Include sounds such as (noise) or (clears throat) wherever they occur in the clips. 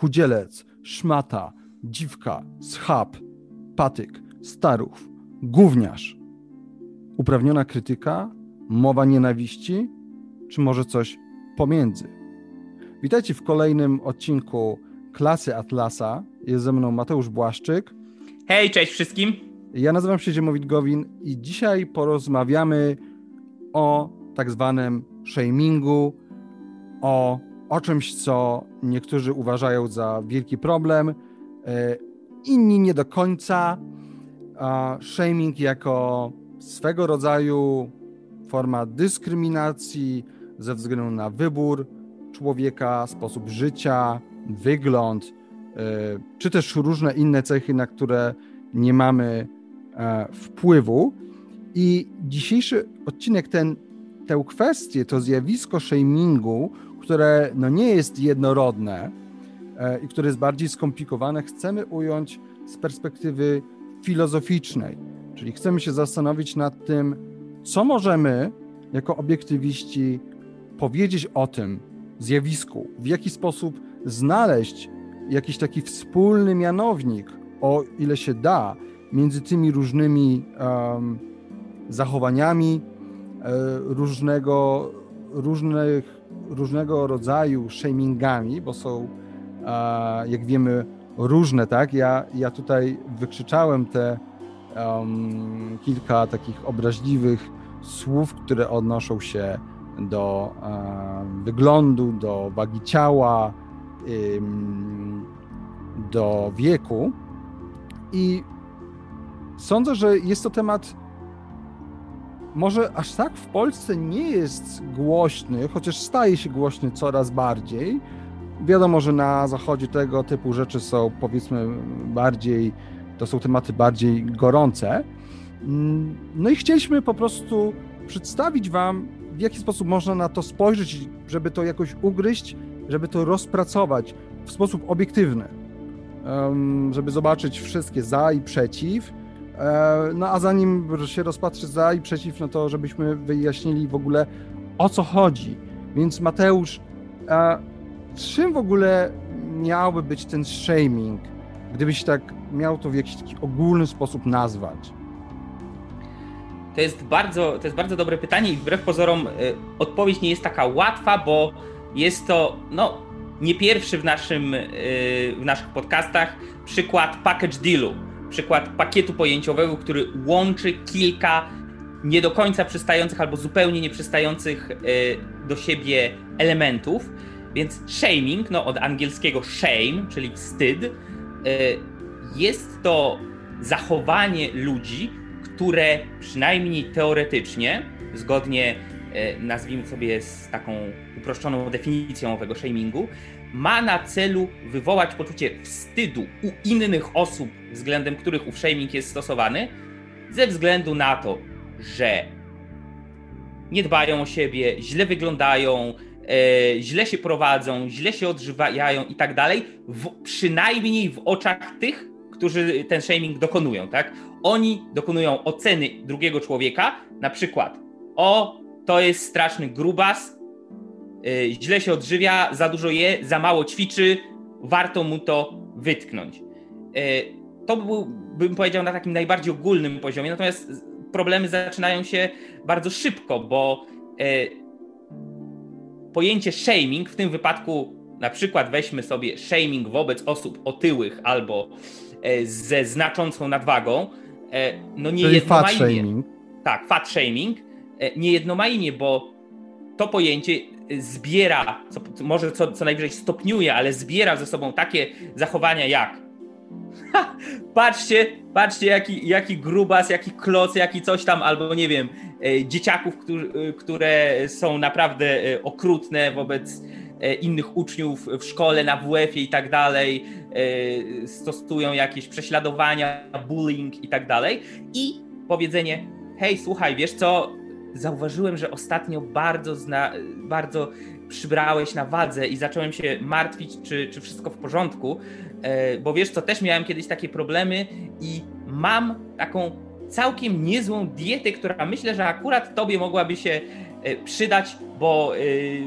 chudzielec, szmata, dziwka, schab, patyk, starów, gówniarz. Uprawniona krytyka, mowa nienawiści, czy może coś pomiędzy? Witajcie w kolejnym odcinku Klasy Atlasa. Jest ze mną Mateusz Błaszczyk. Hej, cześć wszystkim. Ja nazywam się Ziemowit Gowin i dzisiaj porozmawiamy o tak zwanym shamingu, o, o czymś, co niektórzy uważają za wielki problem, e, inni nie do końca. Shaming jako swego rodzaju forma dyskryminacji ze względu na wybór człowieka, sposób życia, wygląd, e, czy też różne inne cechy, na które nie mamy e, wpływu. I dzisiejszy odcinek ten tę kwestię, to zjawisko shamingu, które no nie jest jednorodne e, i które jest bardziej skomplikowane, chcemy ująć z perspektywy filozoficznej. Czyli chcemy się zastanowić nad tym, co możemy jako obiektywiści powiedzieć o tym zjawisku, w jaki sposób znaleźć jakiś taki wspólny mianownik, o ile się da, między tymi różnymi um, zachowaniami, E, różnego, różnych, różnego rodzaju shamingami, bo są, jak wiemy, różne, tak? Ja, ja tutaj wykrzyczałem te um, kilka takich obraźliwych słów, które odnoszą się do wyglądu, do wagi ciała, do wieku. I sądzę, że jest to temat może aż tak w Polsce nie jest głośny, chociaż staje się głośny coraz bardziej. Wiadomo, że na zachodzie tego typu rzeczy są powiedzmy bardziej, to są tematy bardziej gorące. Mm, no i chcieliśmy po prostu przedstawić Wam, w jaki sposób można na to spojrzeć, żeby to jakoś ugryźć, żeby to rozpracować w sposób obiektywny, żeby zobaczyć wszystkie za i przeciw no a zanim się rozpatrzy za i przeciw, no to żebyśmy wyjaśnili w ogóle o co chodzi. Więc Mateusz, e, czym w ogóle miałby być ten shaming, gdybyś tak miał to w jakiś taki ogólny sposób nazwać? To jest bardzo, to jest bardzo dobre pytanie i wbrew pozorom y, odpowiedź nie jest taka łatwa, bo jest to no, nie pierwszy w, naszym, y, w naszych podcastach przykład package dealu przykład pakietu pojęciowego, który łączy kilka nie do końca przystających albo zupełnie nieprzystających e, do siebie elementów. Więc shaming, no od angielskiego shame, czyli wstyd, e, jest to zachowanie ludzi, które przynajmniej teoretycznie, zgodnie e, nazwijmy sobie z taką uproszczoną definicją owego shamingu, ma na celu wywołać poczucie wstydu u innych osób, względem których ów shaming jest stosowany, ze względu na to, że nie dbają o siebie, źle wyglądają, e, źle się prowadzą, źle się odżywają i tak dalej, przynajmniej w oczach tych, którzy ten shaming dokonują, tak? Oni dokonują oceny drugiego człowieka, na przykład o, to jest straszny grubas, źle się odżywia, za dużo je, za mało ćwiczy, warto mu to wytknąć. Y, to był, bym powiedział, na takim najbardziej ogólnym poziomie, natomiast problemy zaczynają się bardzo szybko, bo y, pojęcie shaming, w tym wypadku na przykład weźmy sobie shaming wobec osób otyłych albo ze znaczącą nadwagą, no nie jedno fat shaming. Tak, fat shaming. Nie jedno ma imię, bo to pojęcie zbiera, co, może co, co najwyżej stopniuje, ale zbiera ze sobą takie zachowania jak ha, patrzcie, patrzcie jaki, jaki grubas, jaki kloc, jaki coś tam, albo nie wiem, e, dzieciaków, który, e, które są naprawdę e, okrutne wobec innych uczniów w szkole, na WF-ie i tak dalej, stosują jakieś prześladowania, bullying i tak dalej. I powiedzenie, hej, słuchaj, wiesz co, zauważyłem, że ostatnio bardzo, zna, bardzo przybrałeś na wadze i zacząłem się martwić, czy, czy wszystko w porządku, e, bo wiesz co, też miałem kiedyś takie problemy i mam taką całkiem niezłą dietę, która myślę, że akurat tobie mogłaby się e, przydać, bo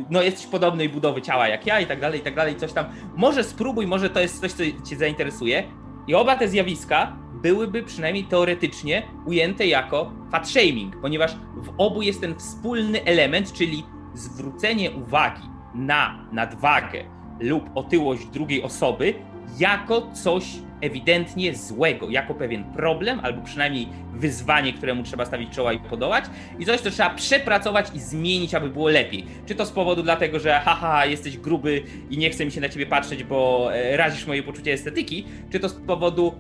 no, jesteś podobnej budowy ciała jak ja i tak dalej, i tak dalej, coś tam. Może spróbuj, może to jest coś, co cię zainteresuje. I oba te zjawiska byłyby przynajmniej teoretycznie ujęte jako fat shaming, ponieważ w obu jest ten wspólny element, czyli zwrócenie uwagi na nadwagę lub otyłość drugiej osoby jako coś ewidentnie złego, jako pewien problem, albo przynajmniej wyzwanie, któremu trzeba stawić czoła i podołać, i coś, co trzeba przepracować i zmienić, aby było lepiej. Czy to z powodu dlatego, że haha, jesteś gruby i nie chce mi się na ciebie patrzeć, bo e, razisz moje poczucie estetyki, czy to z powodu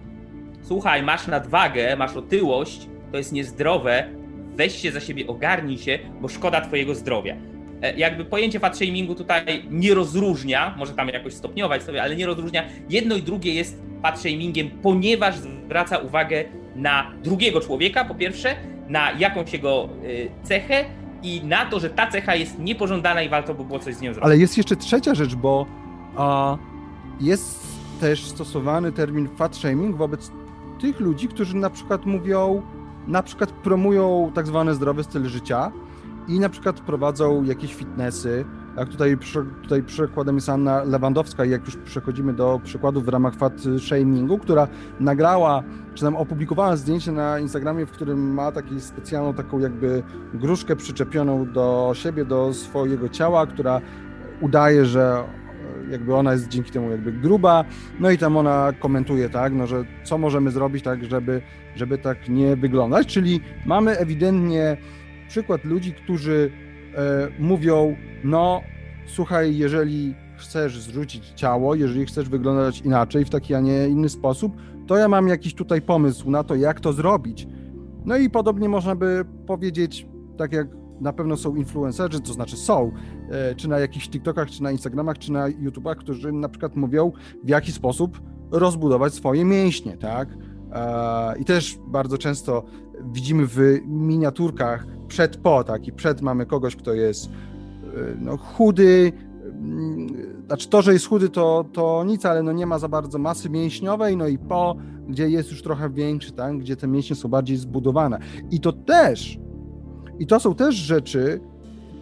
słuchaj, masz nadwagę, masz otyłość, to jest niezdrowe, weź się za siebie, ogarnij się, bo szkoda twojego zdrowia. E, jakby pojęcie fat shamingu tutaj nie rozróżnia, może tam jakoś stopniować sobie, ale nie rozróżnia. Jedno i drugie jest fat shamingiem, ponieważ zwraca uwagę na drugiego człowieka, po pierwsze, na jakąś jego e, cechę i na to, że ta cecha jest niepożądana i warto by było coś z nią zrobić. Ale jest jeszcze trzecia rzecz, bo a, jest też stosowany termin fat shaming wobec tych ludzi, którzy na przykład mówią, na przykład promują tak zwany zdrowy styl życia i na przykład prowadzą jakieś fitnessy. Jak tutaj, tutaj przykładem jest Anna Lewandowska jak już przechodzimy do przykładów w ramach fat shamingu, która nagrała, czy tam opublikowała zdjęcie na Instagramie, w którym ma taką specjalną taką jakby gruszkę przyczepioną do siebie, do swojego ciała, która udaje, że jakby ona jest dzięki temu jakby gruba, no i tam ona komentuje, tak, no, że co możemy zrobić tak, żeby, żeby tak nie wyglądać, czyli mamy ewidentnie przykład ludzi, którzy e, mówią, no słuchaj, jeżeli chcesz zrzucić ciało, jeżeli chcesz wyglądać inaczej, w taki, a nie inny sposób, to ja mam jakiś tutaj pomysł na to, jak to zrobić. No i podobnie można by powiedzieć, tak jak na pewno są influencerzy, to znaczy są, e, czy na jakichś TikTokach, czy na Instagramach, czy na YouTubach, którzy na przykład mówią, w jaki sposób rozbudować swoje mięśnie, tak? E, I też bardzo często widzimy w miniaturkach przed po, tak? I przed mamy kogoś, kto jest e, no, chudy, mm, znaczy to, że jest chudy to, to nic, ale no nie ma za bardzo masy mięśniowej, no i po, gdzie jest już trochę większy, tak? gdzie te mięśnie są bardziej zbudowane. I to też i to są też rzeczy,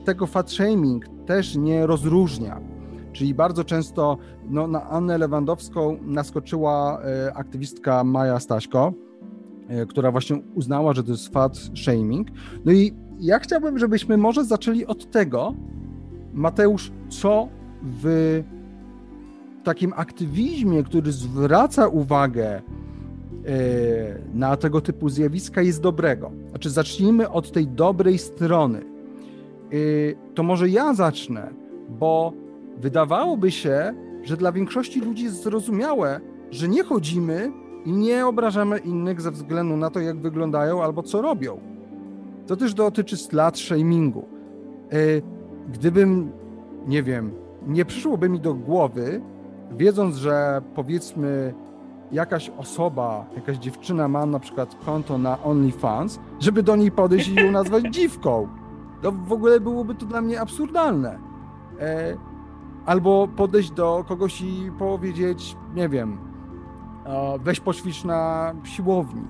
tego fat shaming też nie rozróżnia. Czyli bardzo często no, na Annę Lewandowską naskoczyła e, aktywistka Maja Staśko, e, która właśnie uznała, że to jest fat shaming. No i ja chciałbym, żebyśmy może zaczęli od tego, Mateusz, co w takim aktywizmie, który zwraca uwagę na tego typu zjawiska jest dobrego. Znaczy, zacznijmy od tej dobrej strony. E, to może ja zacznę, bo wydawałoby się, że dla większości ludzi jest zrozumiałe, że nie chodzimy i nie obrażamy innych ze względu na to, jak wyglądają albo co robią. To też dotyczy slut shamingu. E, gdybym, nie wiem, nie przyszłoby mi do głowy, wiedząc, że powiedzmy jakaś osoba, jakaś dziewczyna ma na przykład konto na OnlyFans, żeby do niej podejść i ją (laughs) nazwać dziwką. To w ogóle byłoby to dla mnie absurdalne. E, albo podejść do kogoś i powiedzieć, nie wiem, e, weź poćwicz na siłowni.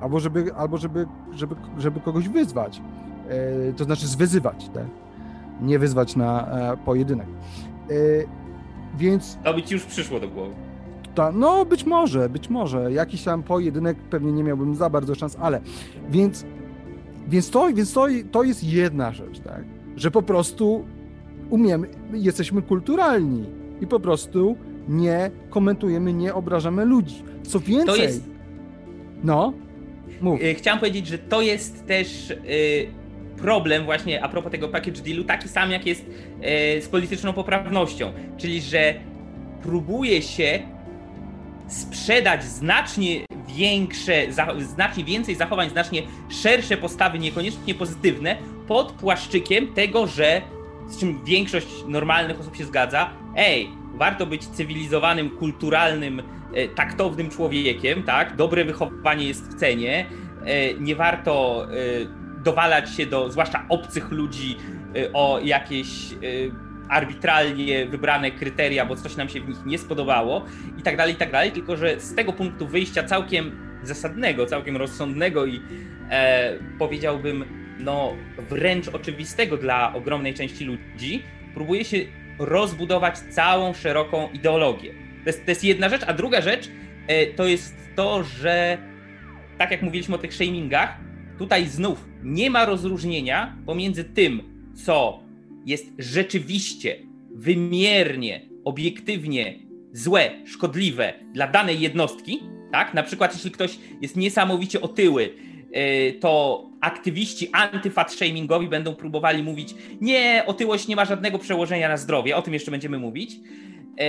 Albo żeby, albo żeby, żeby, żeby kogoś wyzwać. E, to znaczy zwyzywać, tak? Nie wyzwać na e, pojedynek. E, więc... To by ci już przyszło do głowy. Ta, no być może, być może. Jakiś tam pojedynek pewnie nie miałbym za bardzo szans, ale więc, więc, to, więc to, to jest jedna rzecz, tak? Że po prostu umiemy, jesteśmy kulturalni i po prostu nie komentujemy, nie obrażamy ludzi. Co więcej. Jest... No, mów. Y, chciałem powiedzieć, że to jest też. Y, problem właśnie a propos tego package dealu taki sam jak jest y, z polityczną poprawnością, czyli że próbuje się sprzedać znacznie większe, znacznie więcej zachowań, znacznie szersze postawy, niekoniecznie pozytywne, pod płaszczykiem tego, że z czym większość normalnych osób się zgadza, ej, warto być cywilizowanym, kulturalnym, e, taktownym człowiekiem, tak? Dobre wychowanie jest w cenie, e, nie warto e, dowalać się do, zwłaszcza obcych ludzi, o jakieś arbitralnie wybrane kryteria, bo coś nam się w nich nie spodobało i tak dalej, i tak dalej, tylko że z tego punktu wyjścia całkiem zasadnego, całkiem rozsądnego i e, powiedziałbym, no wręcz oczywistego dla ogromnej części ludzi, próbuje się rozbudować całą szeroką ideologię. To jest, to jest jedna rzecz, a druga rzecz e, to jest to, że tak jak mówiliśmy o tych shamingach, tutaj znów nie ma rozróżnienia pomiędzy tym, co jest rzeczywiście, wymiernie, obiektywnie złe, szkodliwe dla danej jednostki, tak? Na przykład, jeśli ktoś jest niesamowicie otyły, e, to aktywiści antyfat shamingowi będą próbowali mówić, nie, otyłość nie ma żadnego przełożenia na zdrowie, o tym jeszcze będziemy mówić. E,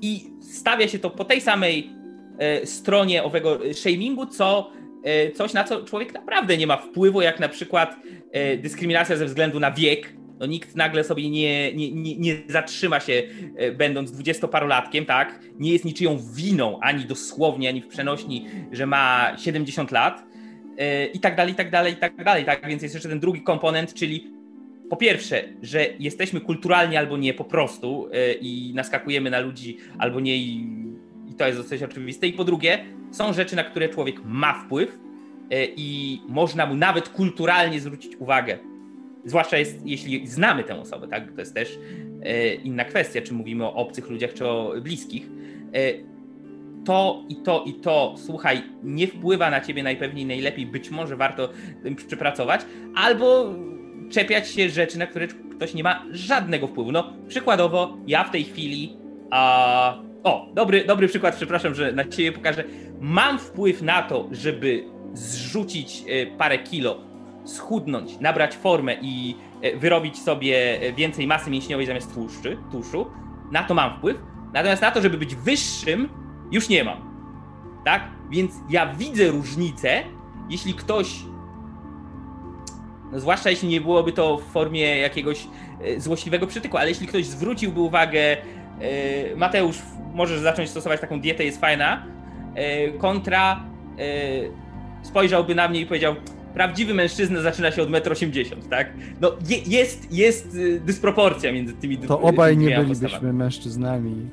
I stawia się to po tej samej e, stronie owego shamingu, co coś, na co człowiek naprawdę nie ma wpływu, jak na przykład dyskryminacja ze względu na wiek, no nikt nagle sobie nie, nie, nie, nie zatrzyma się, e, będąc dwudziestoparolatkiem, tak? Nie jest niczyją winą, ani dosłownie, ani w przenośni, że ma 70 lat e, i tak dalej, i tak dalej, i tak dalej. Tak więc jest jeszcze ten drugi komponent, czyli po pierwsze, że jesteśmy kulturalni albo nie po prostu e, i naskakujemy na ludzi albo nie i, i to jest dosyć oczywiste. I po drugie, są rzeczy, na które człowiek ma wpływ i można mu nawet kulturalnie zwrócić uwagę Zwłaszcza jest, jeśli znamy tę osobę, tak? To jest też e, inna kwestia, czy mówimy o obcych ludziach, czy o bliskich. E, to i to i to, słuchaj, nie wpływa na ciebie najpewniej najlepiej, być może warto przepracować, albo czepiać się rzeczy, na które ktoś nie ma żadnego wpływu. No, przykładowo, ja w tej chwili. A... O, dobry, dobry przykład, przepraszam, że na ciebie pokażę. Mam wpływ na to, żeby zrzucić e, parę kilo schudnąć, nabrać formę i e, wyrobić sobie więcej masy mięśniowej zamiast tłuszczy, tłuszczu, na to mam wpływ. Natomiast na to, żeby być wyższym, już nie mam. Tak? Więc ja widzę różnicę, jeśli ktoś, no zwłaszcza jeśli nie byłoby to w formie jakiegoś e, złośliwego przytyku, ale jeśli ktoś zwróciłby uwagę, e, Mateusz, możesz zacząć stosować taką dietę, jest fajna, kontra spojrzałby na mnie i powiedział, prawdziwy mężczyzna zaczyna się od 1,80 m, tak? No je, jest, jest y, dysproporcja między tymi To obaj nie bylibyśmy postawami. mężczyznami. (laughs)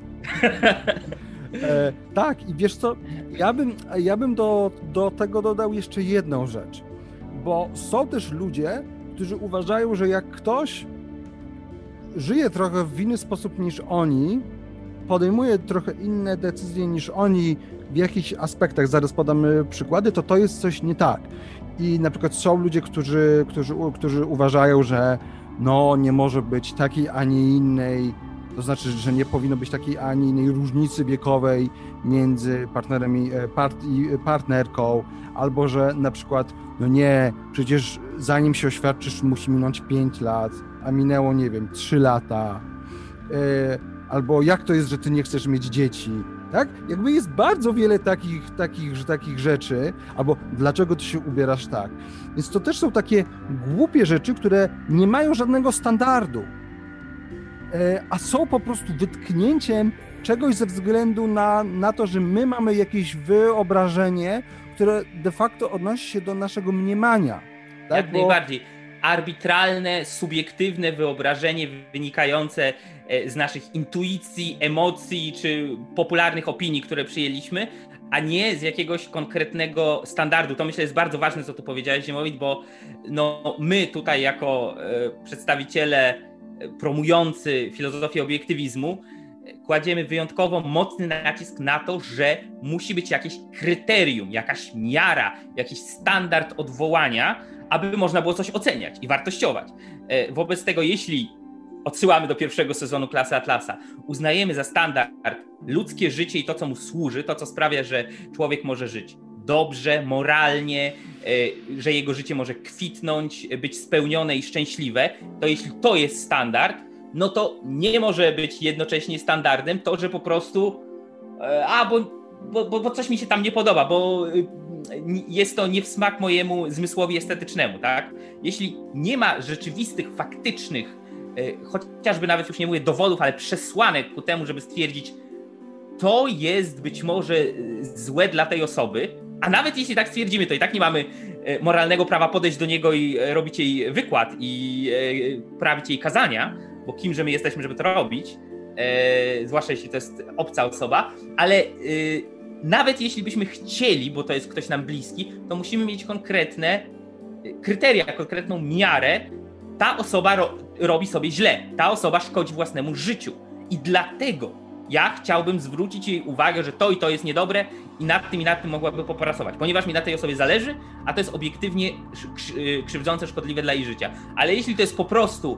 e, tak, i wiesz co, ja bym, ja bym do, do tego dodał jeszcze jedną rzecz, bo są też ludzie, którzy uważają, że jak ktoś żyje trochę w inny sposób niż oni, podejmuje trochę inne decyzje niż oni w jakichś aspektach, zaraz podamy przykłady, to to jest coś nie tak. I na przykład są ludzie, którzy, którzy, którzy uważają, że no nie może być takiej ani innej, to znaczy, że nie powinno być takiej ani innej różnicy wiekowej między partnerem i, e, part, i partnerką, albo że na przykład, no nie, przecież zanim się oświadczysz, musi minąć 5 lat, a minęło, nie wiem, 3 lata. E, albo jak to jest, że ty nie chcesz mieć dzieci? tak? Jakby jest bardzo wiele takich, takich, takich rzeczy, albo dlaczego ty się ubierasz tak. Więc to też są takie głupie rzeczy, które nie mają żadnego standardu, e, a są po prostu wytknięciem czegoś ze względu na, na to, że my mamy jakieś wyobrażenie, które de facto odnosi się do naszego mniemania. Tak? Jak Bo... najbardziej arbitralne, subiektywne wyobrażenie wynikające e, z naszych intuicji, emocji czy popularnych opinii, które przyjęliśmy, a nie z jakiegoś konkretnego standardu. To myślę jest bardzo ważne, co tu powiedziałeś, Ziemowit, bo no, my tutaj jako e, przedstawiciele e, promujący filozofię obiektywizmu kładziemy wyjątkowo mocny nacisk na to, że musi być jakieś kryterium, jakaś miara, jakiś standard odwołania, aby można było coś oceniać i wartościować. E, wobec tego, jeśli odsyłamy do pierwszego sezonu klasy Atlasa, uznajemy za standard ludzkie życie i to, co mu służy, to, co sprawia, że człowiek może żyć dobrze, moralnie, e, że jego życie może kwitnąć, być spełnione i szczęśliwe, to jeśli to jest standard, no to nie może być jednocześnie standardem to, że po prostu e, a, bo, bo, bo coś mi się tam nie podoba, bo jest to nie w smak mojemu zmysłowi estetycznemu, tak? Jeśli nie ma rzeczywistych, faktycznych, e, chociażby nawet już nie mówię dowodów, ale przesłanek ku temu, żeby stwierdzić, to jest być może e, złe dla tej osoby, a nawet jeśli tak stwierdzimy, to i tak nie mamy e, moralnego prawa podejść do niego i robić jej wykład i prawić jej kazania, bo kimże my jesteśmy, żeby to robić, zwłaszcza jeśli to jest obca osoba, ale nawet jeśli byśmy chcieli, bo to jest ktoś nam bliski, to musimy mieć konkretne kryteria, konkretną miarę. Ta osoba ro robi sobie źle, ta osoba szkodzi własnemu życiu. I dlatego ja chciałbym zwrócić jej uwagę, że to i to jest niedobre i nad tym i nad tym mogłaby popracować, ponieważ mi na tej osobie zależy, a to jest obiektywnie krzywdzące, szkodliwe dla jej życia. Ale jeśli to jest po prostu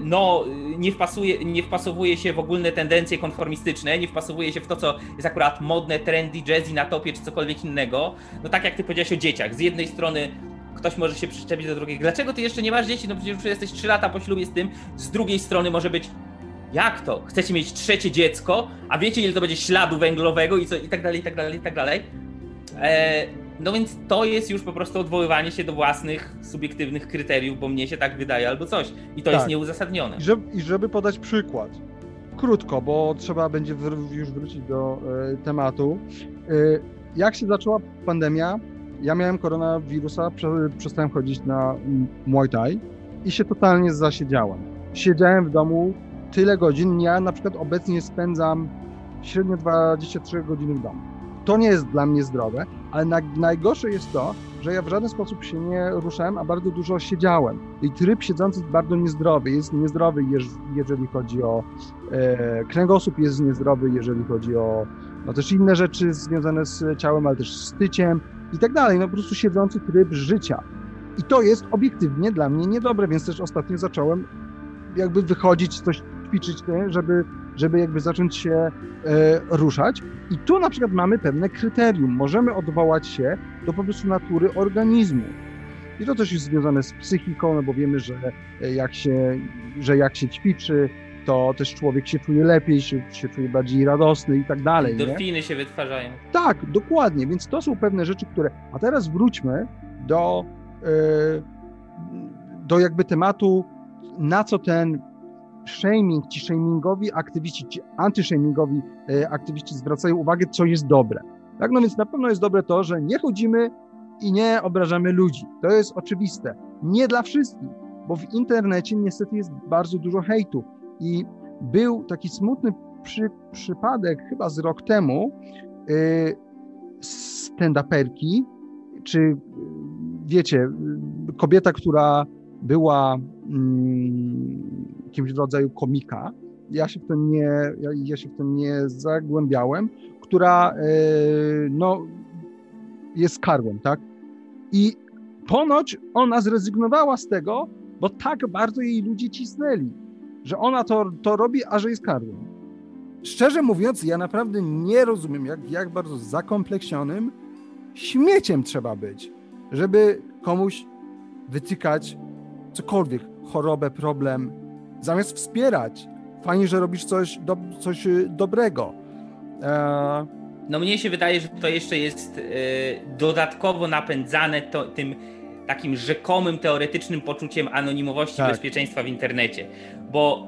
no, nie, wpasuje, nie wpasowuje się w ogólne tendencje konformistyczne, nie wpasowuje się w to, co jest akurat modne, trendy, jazzy na topie, czy cokolwiek innego, no tak jak ty powiedziałeś o dzieciach. Z jednej strony ktoś może się przyczepić do drugiego. Dlaczego ty jeszcze nie masz dzieci? No przecież już jesteś 3 lata po ślubie z tym. Z drugiej strony może być jak to? Chcecie mieć trzecie dziecko, a wiecie ile to będzie śladu węglowego i, co, i tak dalej, i tak dalej, i tak dalej. E, no więc to jest już po prostu odwoływanie się do własnych subiektywnych kryteriów, bo mnie się tak wydaje albo coś. I to tak. jest nieuzasadnione. I żeby, I żeby, podać przykład, krótko, bo trzeba będzie już wrócić do e, tematu. E, jak się zaczęła pandemia, ja miałem koronawirusa, przestałem chodzić na Muay Thai i się totalnie zasiedziałem. Siedziałem w domu tyle godzin. Ja na przykład obecnie spędzam średnio 23 godziny w domu. To nie jest dla mnie zdrowe, ale na, najgorsze jest to, że ja w żaden sposób się nie ruszałem, a bardzo dużo siedziałem. I tryb siedzący jest bardzo niezdrowy. Jest niezdrowy, jeżeli chodzi o e, kręgosłup, jest niezdrowy, jeżeli chodzi o no, też inne rzeczy związane z ciałem, ale też z tyciem i tak dalej. No po prostu siedzący tryb życia. I to jest obiektywnie dla mnie niedobre, więc też ostatnio zacząłem jakby wychodzić, coś ćwiczyć, żeby, żeby jakby zacząć się e, ruszać. I tu na przykład mamy pewne kryterium. Możemy odwołać się do po prostu natury organizmu. I to też jest związane z psychiką, no bo wiemy, że e, jak się, że jak się ćwiczy, to też człowiek się czuje lepiej, się, się czuje bardziej radosny i tak dalej. Endorfiny się wytwarzają. Tak, dokładnie, więc to są pewne rzeczy, które... A teraz wróćmy do, e, do jakby tematu, na co ten shaming, ci shamingowi aktywiści, ci antyshamingowi e, aktywiści zwracają uwagę, co jest dobre. Tak, no więc na pewno jest dobre to, że nie chodzimy i nie obrażamy ludzi. To jest oczywiste. Nie dla wszystkich, bo w internecie niestety jest bardzo dużo hejtu. I był taki smutny przy, przypadek chyba z rok temu yy, stand-uperki, czy wiecie, kobieta, która była mm, jakimś rodzaju komika, ja się w to nie, ja, ja się w to nie zagłębiałem, która e, no, jest karłem, tak? I ponoć ona zrezygnowała z tego, bo tak bardzo jej ludzie cisnęli, że ona to, to robi, a że jest karłem. Szczerze mówiąc, ja naprawdę nie rozumiem, jak, jak bardzo zakompleksionym śmieciem trzeba być, żeby komuś wytykać cokolwiek, chorobę, problem, zamiast wspierać. Fajnie, że robisz coś, do, coś y, dobrego. E... No mnie się wydaje, że to jeszcze jest y, dodatkowo napędzane to, tym takim rzekomym, teoretycznym poczuciem anonimowości tak. bezpieczeństwa w internecie. Bo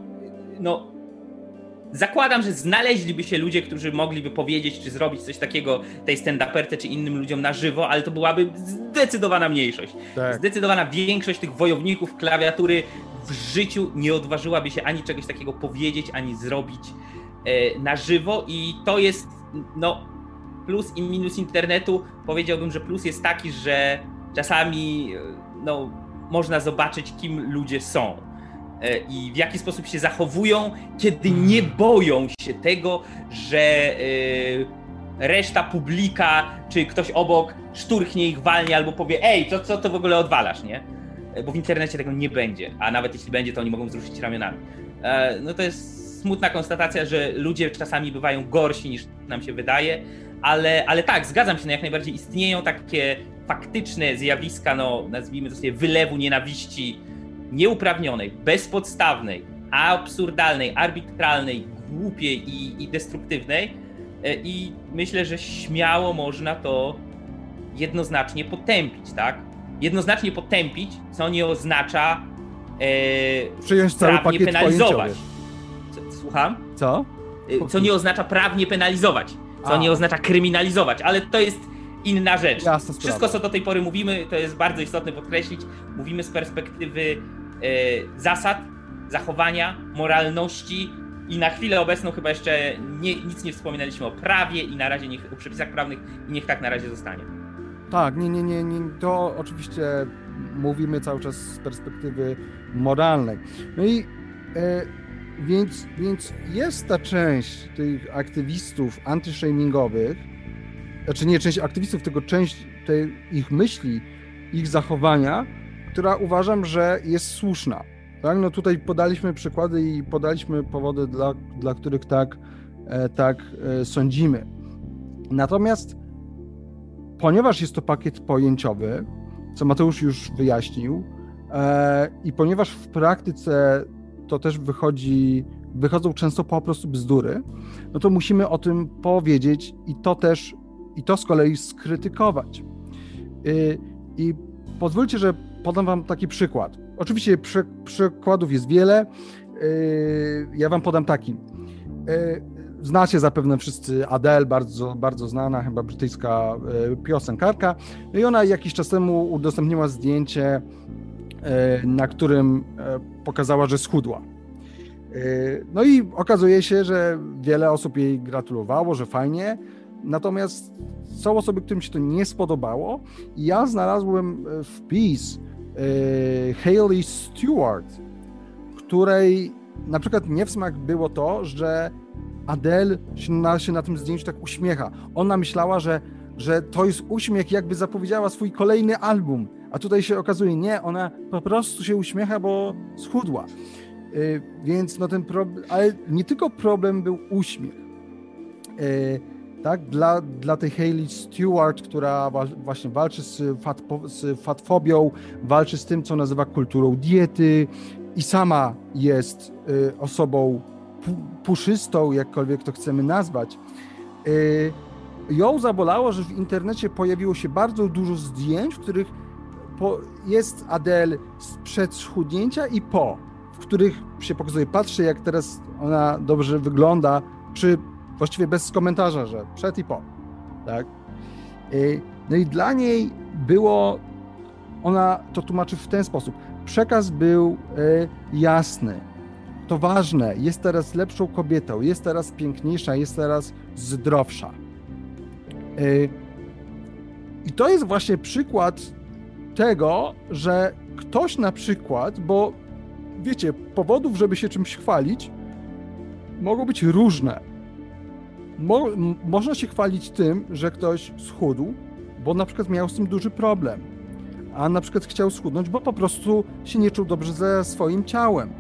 no, zakładam, że znaleźliby się ludzie, którzy mogliby powiedzieć, czy zrobić coś takiego tej stand-uperce, czy innym ludziom na żywo, ale to byłaby zdecydowana mniejszość. Tak. Zdecydowana większość tych wojowników klawiatury w życiu nie odważyłaby się ani czegoś takiego powiedzieć, ani zrobić e, na żywo i to jest no plus i minus internetu. Powiedziałbym, że plus jest taki, że czasami e, no, można zobaczyć, kim ludzie są i w jaki sposób się zachowują, kiedy nie boją się tego, że reszta publika czy ktoś obok szturchnie ich walnie albo powie ej, to co to w ogóle odwalasz, nie? E, bo w internecie tego nie będzie, a nawet jeśli będzie, to oni mogą wzruszyć ramionami. E, no to jest smutna konstatacja, że ludzie czasami bywają gorsi niż nam się wydaje, ale, ale tak, zgadzam się, no jak najbardziej istnieją takie faktyczne zjawiska, no nazwijmy to sobie wylewu nienawiści nieuprawnionej, bezpodstawnej, absurdalnej, arbitralnej, głupiej i, i destruktywnej e, i myślę, że śmiało można to jednoznacznie potępić, tak? jednoznacznie potępić, co nie oznacza e, Przyjąć cały prawnie penalizować. Co, słucham? Co? E, co nie oznacza prawnie penalizować, co A. nie oznacza kryminalizować, ale to jest inna rzecz. Wszystko, co do tej pory mówimy, to jest bardzo istotne podkreślić, mówimy z perspektywy zasad, zachowania, moralności I na chwilę obecną chyba jeszcze nie, nic nie wspominaliśmy o prawie i na razie niech o przepisach prawnych i niech tak na razie zostanie. Tak, nie, nie, nie, nie. To oczywiście mówimy cały czas z perspektywy moralnej. No i e, więc, więc jest ta część tych aktywistów antyshamingowych, znaczy nie część aktywistów, tylko część tej ich myśli, ich zachowania, która uważam, że jest słuszna. Tak? No tutaj podaliśmy przykłady i podaliśmy powody, dla, dla których tak, e, tak e, sądzimy. Natomiast ponieważ jest to pakiet pojęciowy, co Mateusz już wyjaśnił, e, i ponieważ w praktyce to też wychodzi, wychodzą często po prostu bzdury, no to musimy o tym powiedzieć i to też, i to z kolei skrytykować. I pozwólcie, że podam wam taki przykład. Oczywiście przy, przykładów jest wiele. Ja wam podam taki. Znacie zapewne wszyscy Adele, bardzo, bardzo znana, chyba brytyjska piosenkarka. No i ona jakiś czas temu udostępniła zdjęcie, na którym pokazała, że schudła. No i okazuje się, że wiele osób jej gratulowało, że fajnie. Natomiast są osoby, którym się to nie spodobało. Ja znalazłem wpis Hayley Stewart, której na przykład nie w smak było to, że Adele się na, się na tym zdjęciu tak uśmiecha. Ona myślała, że, że to jest uśmiech, jakby zapowiedziała swój kolejny album. A tutaj się okazuje, nie, ona po prostu się uśmiecha, bo schudła. Yy, więc no ten problem, ale nie tylko problem był uśmiech. Yy, tak, dla, dla tej Hayley Stewart, która właśnie walczy z, fat, z fatfobią, walczy z tym, co nazywa kulturą diety i sama jest y, osobą puszystą, jakkolwiek to chcemy nazwać. Y, ją zabolało, że w internecie pojawiło się bardzo dużo zdjęć, w których po, jest Adele przed schudnięcia i po, w których się pokazuje, patrzę jak teraz ona dobrze wygląda, przy właściwie bez komentarza, że przed i po. Tak? Y, no i dla niej było, ona to tłumaczy w ten sposób. Przekaz był y, jasny. To ważne, jest teraz lepszą kobietą, jest teraz piękniejsza, jest teraz zdrowsza. Y, I to jest właśnie przykład tego, że ktoś na przykład, bo wiecie, powodów, żeby się czymś chwalić, mogą być różne. Mo można się chwalić tym, że ktoś schudł, bo na przykład miał z tym duży problem, a na przykład chciał schudnąć, bo po prostu się nie czuł dobrze ze swoim ciałem.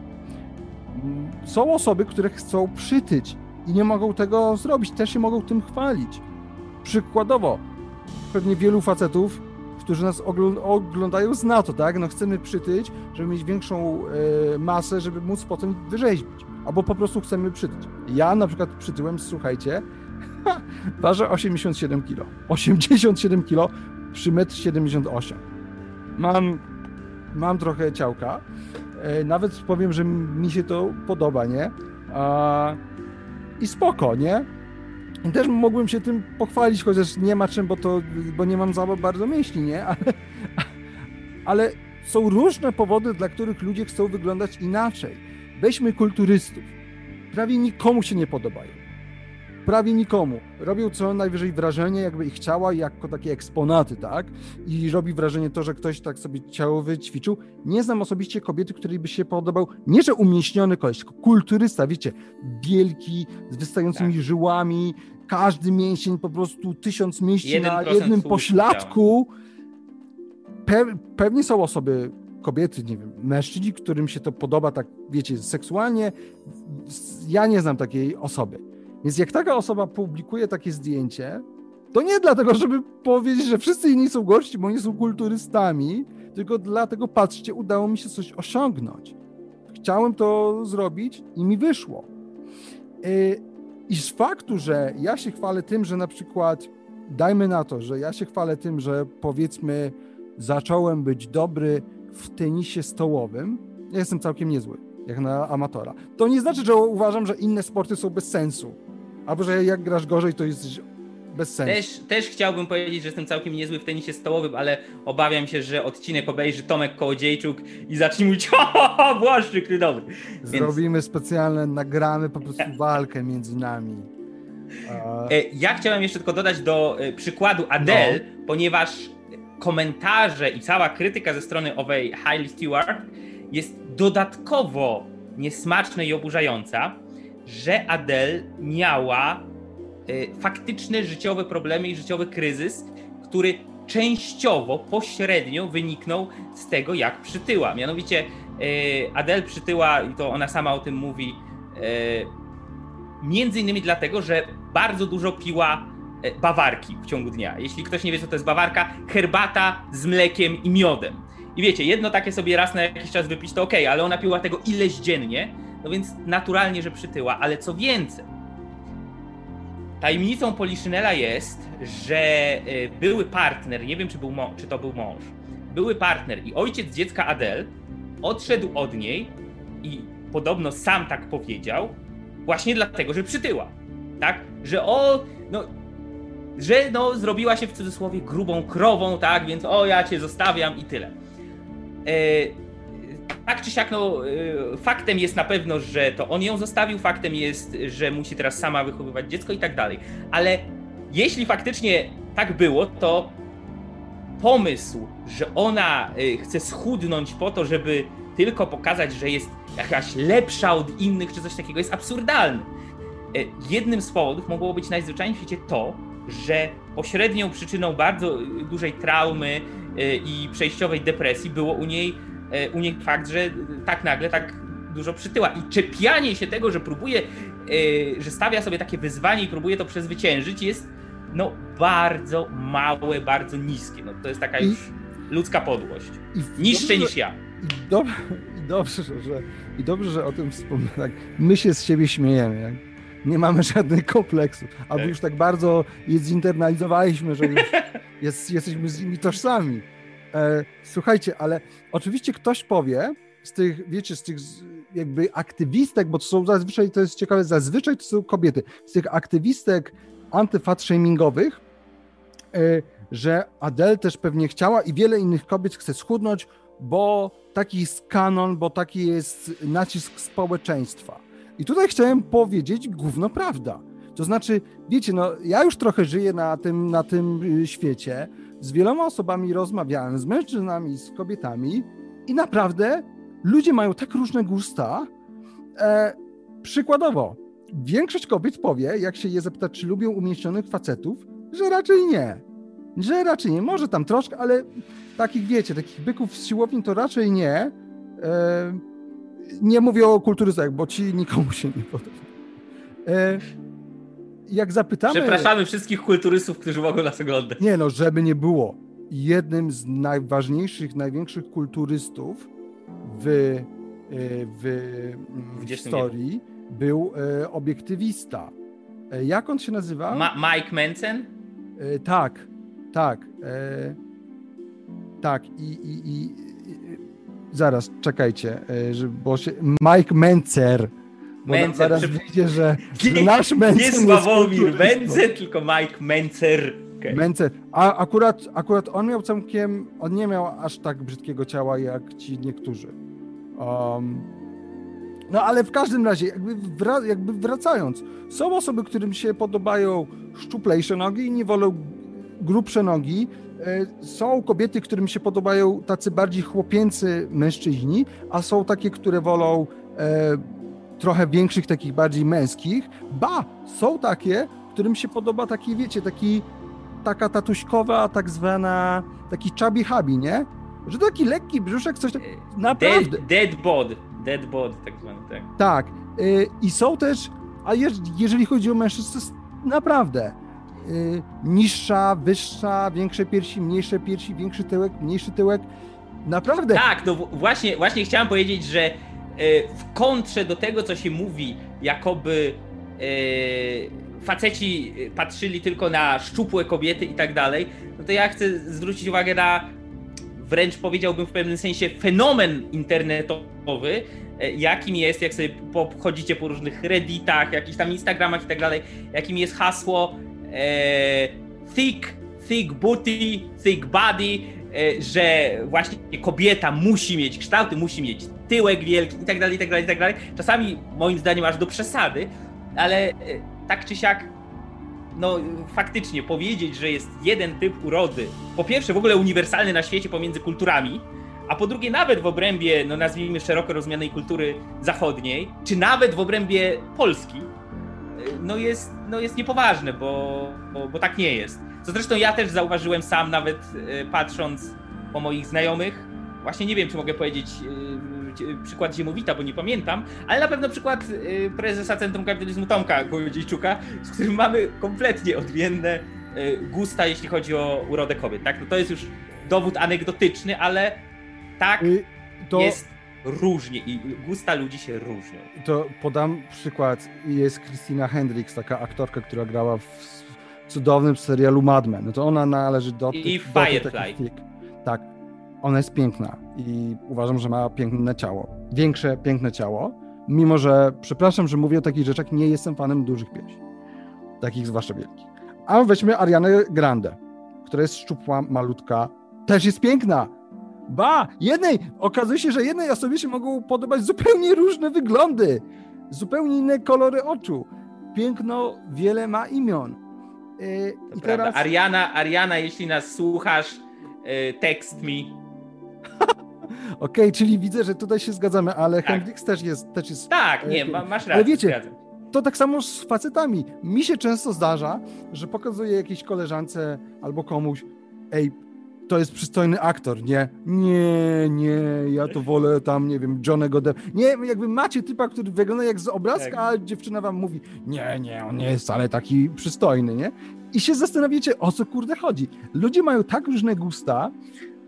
Są osoby, które chcą przytyć i nie mogą tego zrobić, też się mogą tym chwalić. Przykładowo, pewnie wielu facetów, którzy nas oglądają, zna to, tak? No chcemy przytyć, żeby mieć większą e, masę, żeby móc potem wyrzeźbić albo po prostu chcemy przytyć. Ja na przykład przytyłem, słuchajcie, ważę 87 kg. 87 kg przy 1,78 m. Mam, mam trochę ciałka. E, nawet powiem, że mi się to podoba, nie? I spoko, nie? I też mogłem się tym pochwalić, chociaż nie ma czym, bo to, bo nie mam za bardzo myśli, nie? Ale, (laughs) ale są różne powody, dla których ludzie chcą wyglądać inaczej. Weźmy kulturystów. Prawie nikomu się nie podobają. Prawie nikomu. Robią co najwyżej wrażenie, jakby ich ciała jako takie eksponaty, tak? I robi wrażenie to, że ktoś tak sobie ciało wyćwiczył. Nie znam osobiście kobiety, której by się podobał, nie że umieśniony koleś, tylko kulturysta, wiecie, wielki, z wystającymi tak. żyłami, każdy mięsień po prostu tysiąc mięśni na jednym pośladku. Pe pewnie są osoby kobiety, nie wiem, mężczyźni, którym się to podoba, tak wiecie, seksualnie, ja nie znam takiej osoby. Więc jak taka osoba publikuje takie zdjęcie, to nie dlatego, żeby powiedzieć, że wszyscy inni są gorsi, bo oni są kulturystami, tylko dlatego, patrzcie, udało mi się coś osiągnąć. Chciałem to zrobić i mi wyszło. Y, I z faktu, że ja się chwalę tym, że na przykład, dajmy na to, że ja się chwalę tym, że powiedzmy, zacząłem być dobry w tenisie stołowym ja jestem całkiem niezły, jak na amatora. To nie znaczy, że uważam, że inne sporty są bez sensu. Albo że jak grasz gorzej, to jesteś bez sensu. Też, też chciałbym powiedzieć, że jestem całkiem niezły w tenisie stołowym, ale obawiam się, że odcinek obejrzy Tomek Kołodziejczuk i zacznie mówić (laughs) o, Błaszczyk, ty dobry. Zrobimy Więc... specjalne, nagramy po prostu walkę między nami. E, ja chciałem jeszcze tylko dodać do e, przykładu Adele, no. ponieważ komentarze i cała krytyka ze strony owej Hailey Stewart jest dodatkowo niesmaczna i oburzająca, że Adele miała y, faktyczne życiowe problemy i życiowy kryzys, który częściowo, pośrednio wyniknął z tego, jak przytyła. Mianowicie y, Adele przytyła, i to ona sama o tym mówi, y, między innymi dlatego, że bardzo dużo piła bawarki w ciągu dnia. Jeśli ktoś nie wie, co to jest bawarka, herbata z mlekiem i miodem. I wiecie, jedno takie sobie raz na jakiś czas wypić to ok, ale ona piła tego ileś dziennie, no więc naturalnie, że przytyła. Ale co więcej, tajemnicą Poliszynela jest, że e, były partner, nie wiem czy, był czy to był mąż, były partner i ojciec dziecka Adel odszedł od niej i podobno sam tak powiedział, właśnie dlatego, że przytyła. Tak? Że o, no, że no, zrobiła się w cudzysłowie grubą krową, tak? Więc o, ja cię zostawiam i tyle. E, tak czy siak, no, e, faktem jest na pewno, że to on ją zostawił, faktem jest, że musi teraz sama wychowywać dziecko i tak dalej. Ale jeśli faktycznie tak było, to pomysł, że ona e, chce schudnąć po to, żeby tylko pokazać, że jest jakaś lepsza od innych, czy coś takiego, jest absurdalny. Jednym z powodów mogło być najzwyczajniej w świecie to, że pośrednią przyczyną bardzo dużej traumy i przejściowej depresji było u niej E, u niej fakt, że tak nagle tak dużo przytyła. I czepianie się tego, że próbuje, że stawia sobie takie wyzwanie i próbuje to przezwyciężyć, jest no bardzo małe, bardzo niskie. No, to jest taka I, już ludzka podłość. Niższe niż ja. I, i, dobrze, że, I dobrze, że o tym wspomnę. Tak, my się z siebie śmiejemy. Nie mamy żadnych kompleksów. Albo tak. już tak bardzo je zinternalizowaliśmy, że już (laughs) jest, jesteśmy z nimi tożsami. E, słuchajcie, ale oczywiście ktoś powie z tych, wiecie, z tych jakby aktywistek, bo to są zazwyczaj, to jest ciekawe, zazwyczaj to są kobiety, z tych aktywistek antyfat-shamingowych, e, że Adele też pewnie chciała i wiele innych kobiet chce schudnąć, bo taki jest kanon, bo taki jest nacisk społeczeństwa. I tutaj chciałem powiedzieć gówno prawda. To znaczy, wiecie, no ja już trochę żyję na tym, na tym y, świecie, z wieloma osobami rozmawiałem, z mężczyznami, z kobietami i naprawdę ludzie mają tak różne gusta. E, przykładowo, większość kobiet powie, jak się je zapyta, czy lubią umieśnionych facetów, że raczej nie. Że raczej nie. Może tam troszkę, ale takich, wiecie, takich byków z siłowni to raczej nie. E, nie mówię o kulturystach, bo ci nikomu się nie podoba. E, jak zapytamy... Przepraszamy wszystkich kulturystów, którzy mogą nas oglądać. Nie no, żeby nie było. Jednym z najważniejszych, największych kulturystów w, e, w, w historii był e, obiektywista. Jak on się nazywa? Ma Mike Manson? Tak, tak. Tak, i, i, i, zaraz, czekajcie, bo się, Mike Mencer Mencer. Zaraz przy... wiecie, że, że nasz Mencer... Nie Sławomir Mencer, tylko Mike Mencer. Okay. Mencer. A akurat, akurat on miał całkiem... On nie miał aż tak brzydkiego ciała, jak ci niektórzy. Um, no ale w każdym razie, jakby, wra jakby wracając, są osoby, którym się podobają szczuplejsze nogi i nie wolą grubsze nogi. E, są kobiety, którym się podobają tacy bardziej chłopięcy mężczyźni, a są takie, które wolą e, trochę większych, takich bardziej męskich. Ba, są takie, którym się podoba taki, wiecie, taki, taka tatuśkowa, tak zwana, taki chubby hubby, nie? Że taki lekki brzuszek, coś tak, naprawdę. Dead, dead bod, dead bod, tak zwany, tak. Tak. I są też, a jeżeli chodzi o mężczyzn, naprawdę niższa, wyższa, większe piersi, mniejsze piersi, większy tyłek, mniejszy tyłek. Naprawdę. Tak, no właśnie, właśnie chciałem powiedzieć, że E, w kontrze do tego, co się mówi, jakoby e, faceci patrzyli tylko na szczupłe kobiety i tak dalej, no to ja chcę zwrócić uwagę na wręcz powiedziałbym w pewnym sensie fenomen internetowy, e, jakim jest, jak sobie chodzicie po różnych redditach, jakichś tam instagramach i tak dalej, jakim jest hasło thick, thick booty, thick body, e, że właśnie kobieta musi mieć kształty, musi mieć tyłek wielki i tak dalej, i tak dalej, i tak dalej. Czasami moim zdaniem aż do przesady, ale e, tak czy siak no faktycznie powiedzieć, że jest jeden typ urody, po pierwsze w ogóle uniwersalny na świecie pomiędzy kulturami, a po drugie nawet w obrębie, no nazwijmy szeroko rozumianej kultury zachodniej, czy nawet w obrębie Polski, no jest, no jest niepoważne, bo, bo, bo tak nie jest. Co zresztą ja też zauważyłem sam, nawet e, patrząc po moich znajomych, właśnie nie wiem, czy mogę powiedzieć e, przykład Ziemowita, bo nie pamiętam, ale na pewno przykład e, prezesa Centrum Kapitalizmu Tomka Głodziejczuka, z którym mamy kompletnie odmienne gusta, jeśli chodzi o urodę kobiet. Tak? No to jest już dowód anegdotyczny, ale tak y, to... jest różnie i gusta ludzi się różnią. To podam przykład. Jest Christina Hendricks, taka aktorka, która grała w cudownym serialu Mad Men. No to ona należy do I, tych, do Firefly. Tych, tak. Ona jest piękna i uważam, że ma piękne ciało. Większe, piękne ciało. Mimo, że, przepraszam, że mówię o takich rzeczach, nie jestem fanem dużych piersi. Takich zwłaszcza wielkich. A weźmy Arianę Grande, która jest szczupła, malutka, też jest piękna Ba, jednej, okazuje się, że jednej osobie się mogą podobać zupełnie różne wyglądy, zupełnie inne kolory oczu. Piękno wiele ma imion. Yy, I teraz... Ariana, Ariana, jeśli nas słuchasz, yy, tekst mi. (laughs) Okej, okay, czyli widzę, że tutaj się zgadzamy, ale tak. Hendrix też jest, też jest. Tak, nie, yy, masz rację. Ale wiecie, to tak samo z facetami. Mi się często zdarza, że pokazuję jakiejś koleżance albo komuś, ej, to jest przystojny aktor, nie? Nie, nie, ja to wolę tam, nie wiem, Johnego Depp. Nie, jakby macie typa, który wygląda jak z obrazka, tak. a dziewczyna wam mówi, nie, nie, on nie jest wcale taki przystojny, nie? I się zastanawiacie, o co kurde chodzi. Ludzie mają tak różne gusta,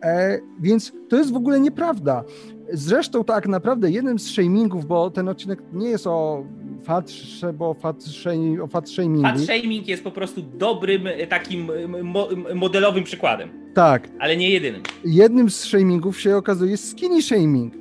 e, więc to jest w ogóle nieprawda. Zresztą tak naprawdę jednym z shamingów, bo ten odcinek nie jest o fat, bo fat, shaming, fat shaming jest po prostu dobrym e, takim mo modelowym przykładem. Tak. Ale nie jedynym. Jednym z shamingów się okazuje skinny shaming.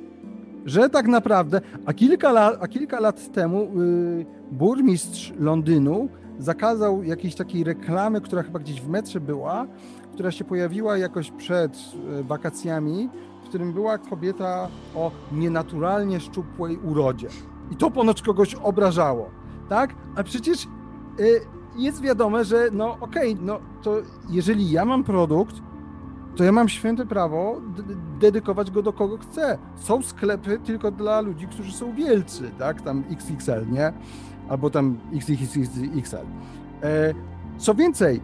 Że tak naprawdę, a kilka lat, a kilka lat temu yy, burmistrz Londynu zakazał jakiejś takiej reklamy, która chyba gdzieś w metrze była, która się pojawiła jakoś przed y, wakacjami, w którym była kobieta o nienaturalnie szczupłej urodzie. I to ponoć kogoś obrażało, tak? A przecież y, jest wiadome, że no okej, okay, no to jeżeli ja mam produkt, to ja mam święte prawo dedykować go do kogo chcę. Są sklepy tylko dla ludzi, którzy są wielcy, tak? Tam XXL, nie? Albo tam XXXL. E, co więcej, e,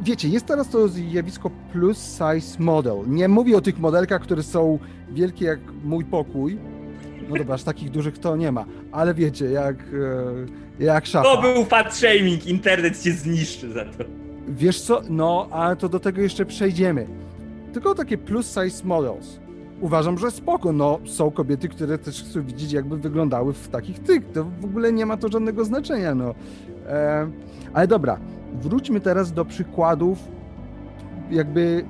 wiecie, jest teraz to zjawisko plus size model. Nie mówię o tych modelkach, które są wielkie jak mój pokój. No dobra, aż takich dużych to nie ma, ale wiecie, jak, e, jak szafa. To był fat shaming, internet cię zniszczy za to. Wiesz co, no, ale to do tego jeszcze przejdziemy. Tylko takie plus size models. Uważam, że spoko, no, są kobiety, które też chcą widzieć, jakby wyglądały w takich tych, to w ogóle nie ma to żadnego znaczenia, no. E, ale dobra, wróćmy teraz do przykładów jakby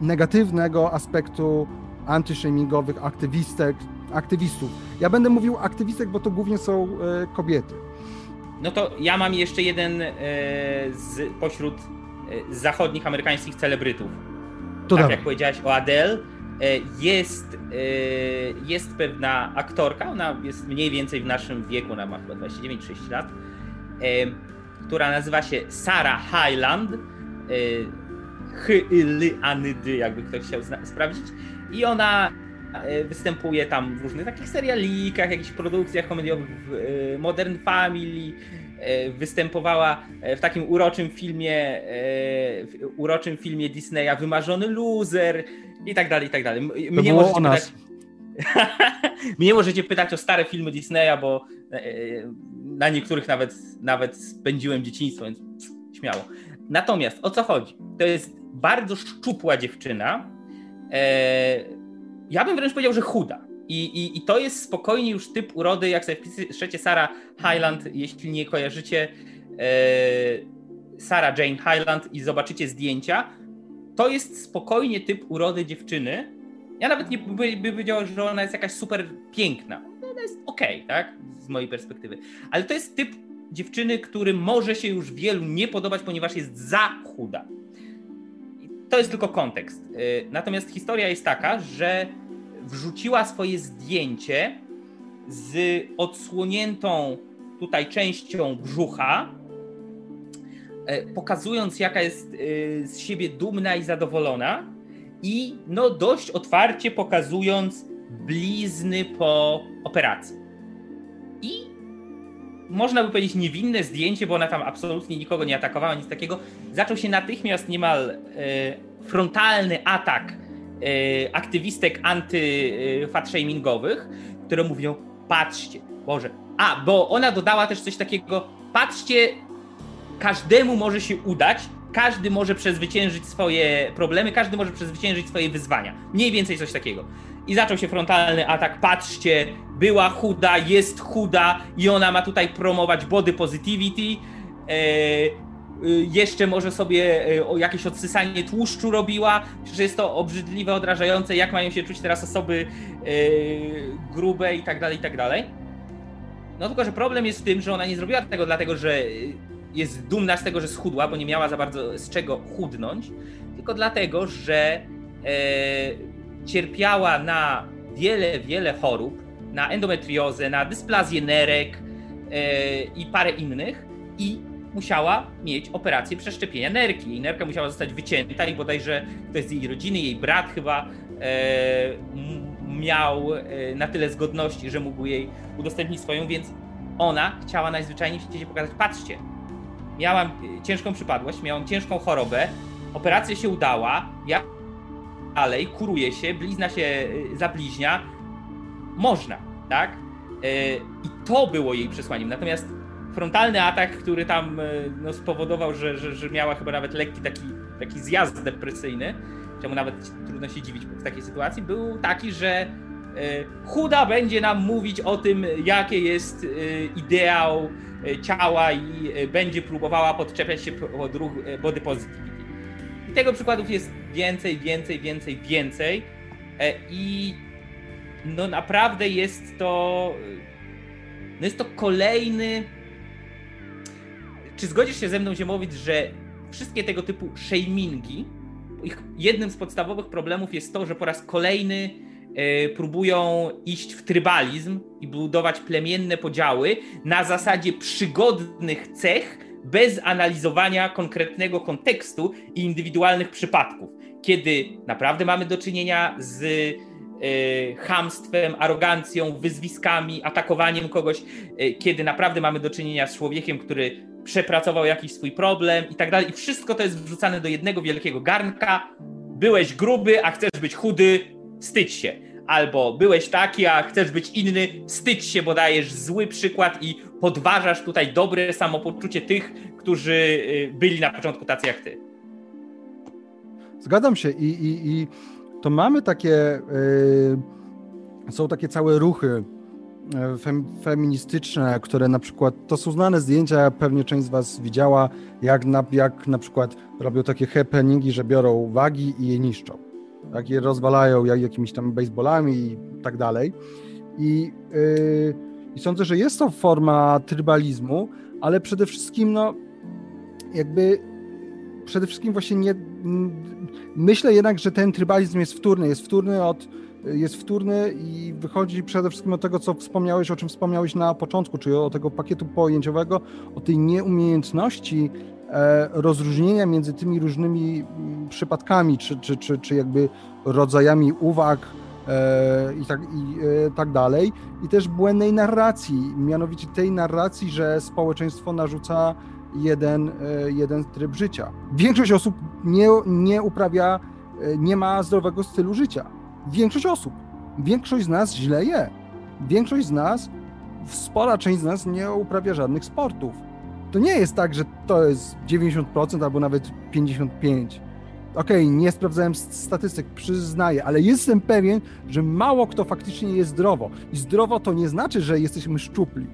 negatywnego aspektu antyshamingowych aktywistek, aktywistów. Ja będę mówił aktywistek, bo to głównie są e, kobiety. No to ja mam jeszcze jeden e, z pośród e, zachodnich amerykańskich celebrytów. To tak jak powiedziałeś o Adele, jest, jest pewna aktorka, ona jest mniej więcej w naszym wieku, ona ma chyba 29-30 lat, która nazywa się Sarah Highland. Hy-ly-anydy, jakby ktoś chciał sprawdzić. I ona E, występuje tam w różnych takich serialikach, jakichś produkcjach komediowych, e, Modern Family, e, występowała w takim uroczym filmie, uroczym filmie Disneya Wymarzony Loser i tak dalej, i tak dalej. Mnie możecie, pytać, (laughs) mnie możecie pytać o stare filmy Disneya, bo na niektórych nawet, nawet spędziłem dzieciństwo, więc śmiało. Natomiast o co chodzi? To jest bardzo szczupła dziewczyna, ja bym wręcz powiedział, że chuda. I, i, I to jest spokojnie już typ urody, jak sobie wpiszecie Sarah Highland, jeśli nie kojarzycie e, Sarah Jane Highland i zobaczycie zdjęcia, to jest spokojnie typ urody dziewczyny. Ja nawet nie by, by powiedział, że ona jest jakaś super piękna. Ona jest okej, okay, tak? Z mojej perspektywy. Ale to jest typ dziewczyny, którym może się już wielu nie podobać, ponieważ jest za chuda. To jest tylko kontekst. Y, natomiast historia jest taka, że wrzuciła swoje zdjęcie z odsłoniętą tutaj częścią brzucha, e, pokazując, jaka jest y, z siebie dumna i zadowolona, i no dość otwarcie pokazując blizny po operacji. I można by powiedzieć niewinne zdjęcie, bo ona tam absolutnie nikogo nie atakowała, nic takiego. Zaczął się natychmiast niemal e, frontalny atak e, aktywistek anty-fatshamingowych, które mówią, patrzcie, Boże. A, bo ona dodała też coś takiego, patrzcie, każdemu może się udać, każdy może przezwyciężyć swoje problemy, każdy może przezwyciężyć swoje wyzwania. Mniej więcej coś takiego. I zaczął się frontalny atak. Patrzcie, była chuda, jest chuda i ona ma tutaj promować body positivity. E, e, jeszcze może sobie e, jakieś odsysanie tłuszczu robiła, że jest to obrzydliwe, odrażające, jak mają się czuć teraz osoby grube i tak dalej, i tak dalej. No tylko, że problem jest w tym, że ona nie zrobiła tego dlatego, że jest dumna z tego, że schudła, bo nie miała za bardzo z czego chudnąć, tylko dlatego, że cierpiała na wiele, wiele chorób, na endometriozę, na dysplazję nerek e, i parę innych i musiała mieć operację przeszczepienia nerki. Jej nerka musiała zostać wycięta i bodajże ktoś z jej rodziny, jej brat chyba e, miał e, na tyle zgodności, że mógł jej udostępnić swoją, więc ona chciała najzwyczajniej w świecie pokazać, patrzcie, miałam ciężką przypadłość, miałam ciężką chorobę, operacja się udała, ja dalej kuruje się, blizna się e, zabliźnia, można, tak? I to było jej przesłaniem. Natomiast frontalny atak, który tam no, spowodował, że, że, że miała chyba nawet lekki taki, taki zjazd depresyjny, czemu nawet trudno się dziwić w takiej sytuacji, był taki, że chuda będzie nam mówić o tym, jakie jest ideał ciała i będzie próbowała podczepiać się pod ruch body positivity. I tego przykładów jest więcej, więcej, więcej, więcej. I no naprawdę jest to no jest to kolejny czy zgodzisz się ze mną, Ziemowicz, że wszystkie tego typu shamingi, ich jednym z podstawowych problemów jest to, że po raz kolejny E, próbują iść w trybalizm i budować plemienne podziały na zasadzie przygodnych cech, bez analizowania konkretnego kontekstu i indywidualnych przypadków. Kiedy naprawdę mamy do czynienia z y, chamstwem, arogancją, wyzwiskami, atakowaniem kogoś, y, kiedy naprawdę mamy do czynienia z człowiekiem, który przepracował jakiś swój problem i tak dalej. I wszystko to jest wrzucane do jednego wielkiego garnka. Byłeś gruby, a chcesz być chudy, wstydź się albo byłeś taki, a chcesz być inny, wstydź się, bo dajesz zły przykład i podważasz tutaj dobre samopoczucie tych, którzy y, byli na początku tacy jak ty. Zgadzam się i, i, i to mamy takie, yy, są takie całe ruchy y, fem, feministyczne, które na przykład, to są znane zdjęcia, pewnie część z was widziała, jak na, jak na przykład robią takie happeningi, że biorą wagi i je niszczą tak, je rozwalają jak, jakimiś tam baseballami i tak dalej. I, yy, I sądzę, że jest to forma trybalizmu, ale przede wszystkim, no, jakby przede wszystkim właśnie nie. Myślę jednak, że ten trybalizm jest wtórny. Jest wtórny od jest wtórny i wychodzi przede wszystkim od tego, co wspomniałeś, o czym wspomniałeś na początku, czyli o tego pakietu pojęciowego, o tej nieumiejętności rozróżnienia między tymi różnymi mm, przypadkami, czy, czy, czy, czy jakby rodzajami uwag e, i tak, i e, tak dalej, i też błędnej narracji, mianowicie tej narracji, że społeczeństwo narzuca jeden, jeden tryb życia. Większość osób nie, nie uprawia, nie ma zdrowego stylu życia. Większość osób. Większość z nas źle je. Większość z nas, spora część z nas nie uprawia żadnych sportów to nie jest tak, że to jest 90% albo nawet 55%. Okej, okay, nie sprawdzałem statystyk, przyznaję, ale jestem pewien, że mało kto faktycznie jest zdrowo. I zdrowo to nie znaczy, że jesteśmy szczupli.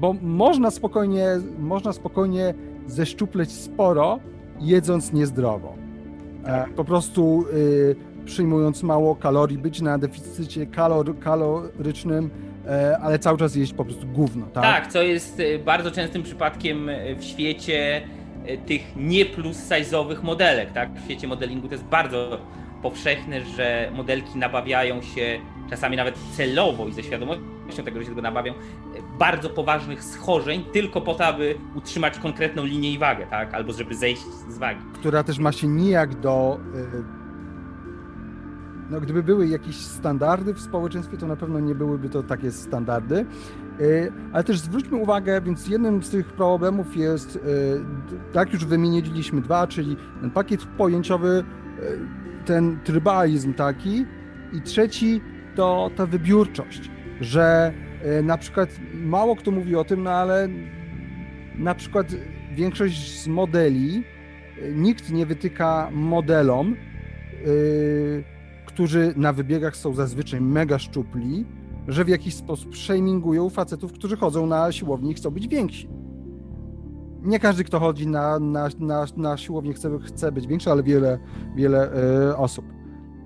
Bo można spokojnie, można spokojnie zeszczupleć sporo, jedząc niezdrowo. Po prostu y, przyjmując mało kalorii, być na deficycie kalor, kalorycznym, ale cały czas jeść po prostu gówno, tak? Tak, co jest e, bardzo częstym przypadkiem e, w świecie tych nie plus size'owych modelek, tak? W świecie modelingu to jest bardzo powszechne, że modelki nabawiają się czasami nawet celowo i ze świadomością tego, że się tego nabawią, bardzo poważnych schorzeń tylko po to, aby utrzymać konkretną linię i wagę, tak? Albo żeby zejść z wagi. Która też ma się nijak do no, gdyby były jakieś standardy w społeczeństwie, to na pewno nie byłyby to takie standardy. E, ale też zwróćmy uwagę, więc jednym z tych problemów jest, e, tak już wymieniliśmy dwa, czyli ten pakiet pojęciowy, e, ten trybalizm taki i trzeci to ta wybiórczość, że na przykład mało kto mówi o tym, no ale na przykład większość z modeli nikt nie wytyka modelom, którzy na wybiegach są zazwyczaj mega szczupli, że w jakiś sposób shamingują facetów, którzy chodzą na siłownię i chcą być więksi. Nie każdy, kto chodzi na, na, na, na siłownię, chce, chce być większy, ale wiele, wiele e, osób.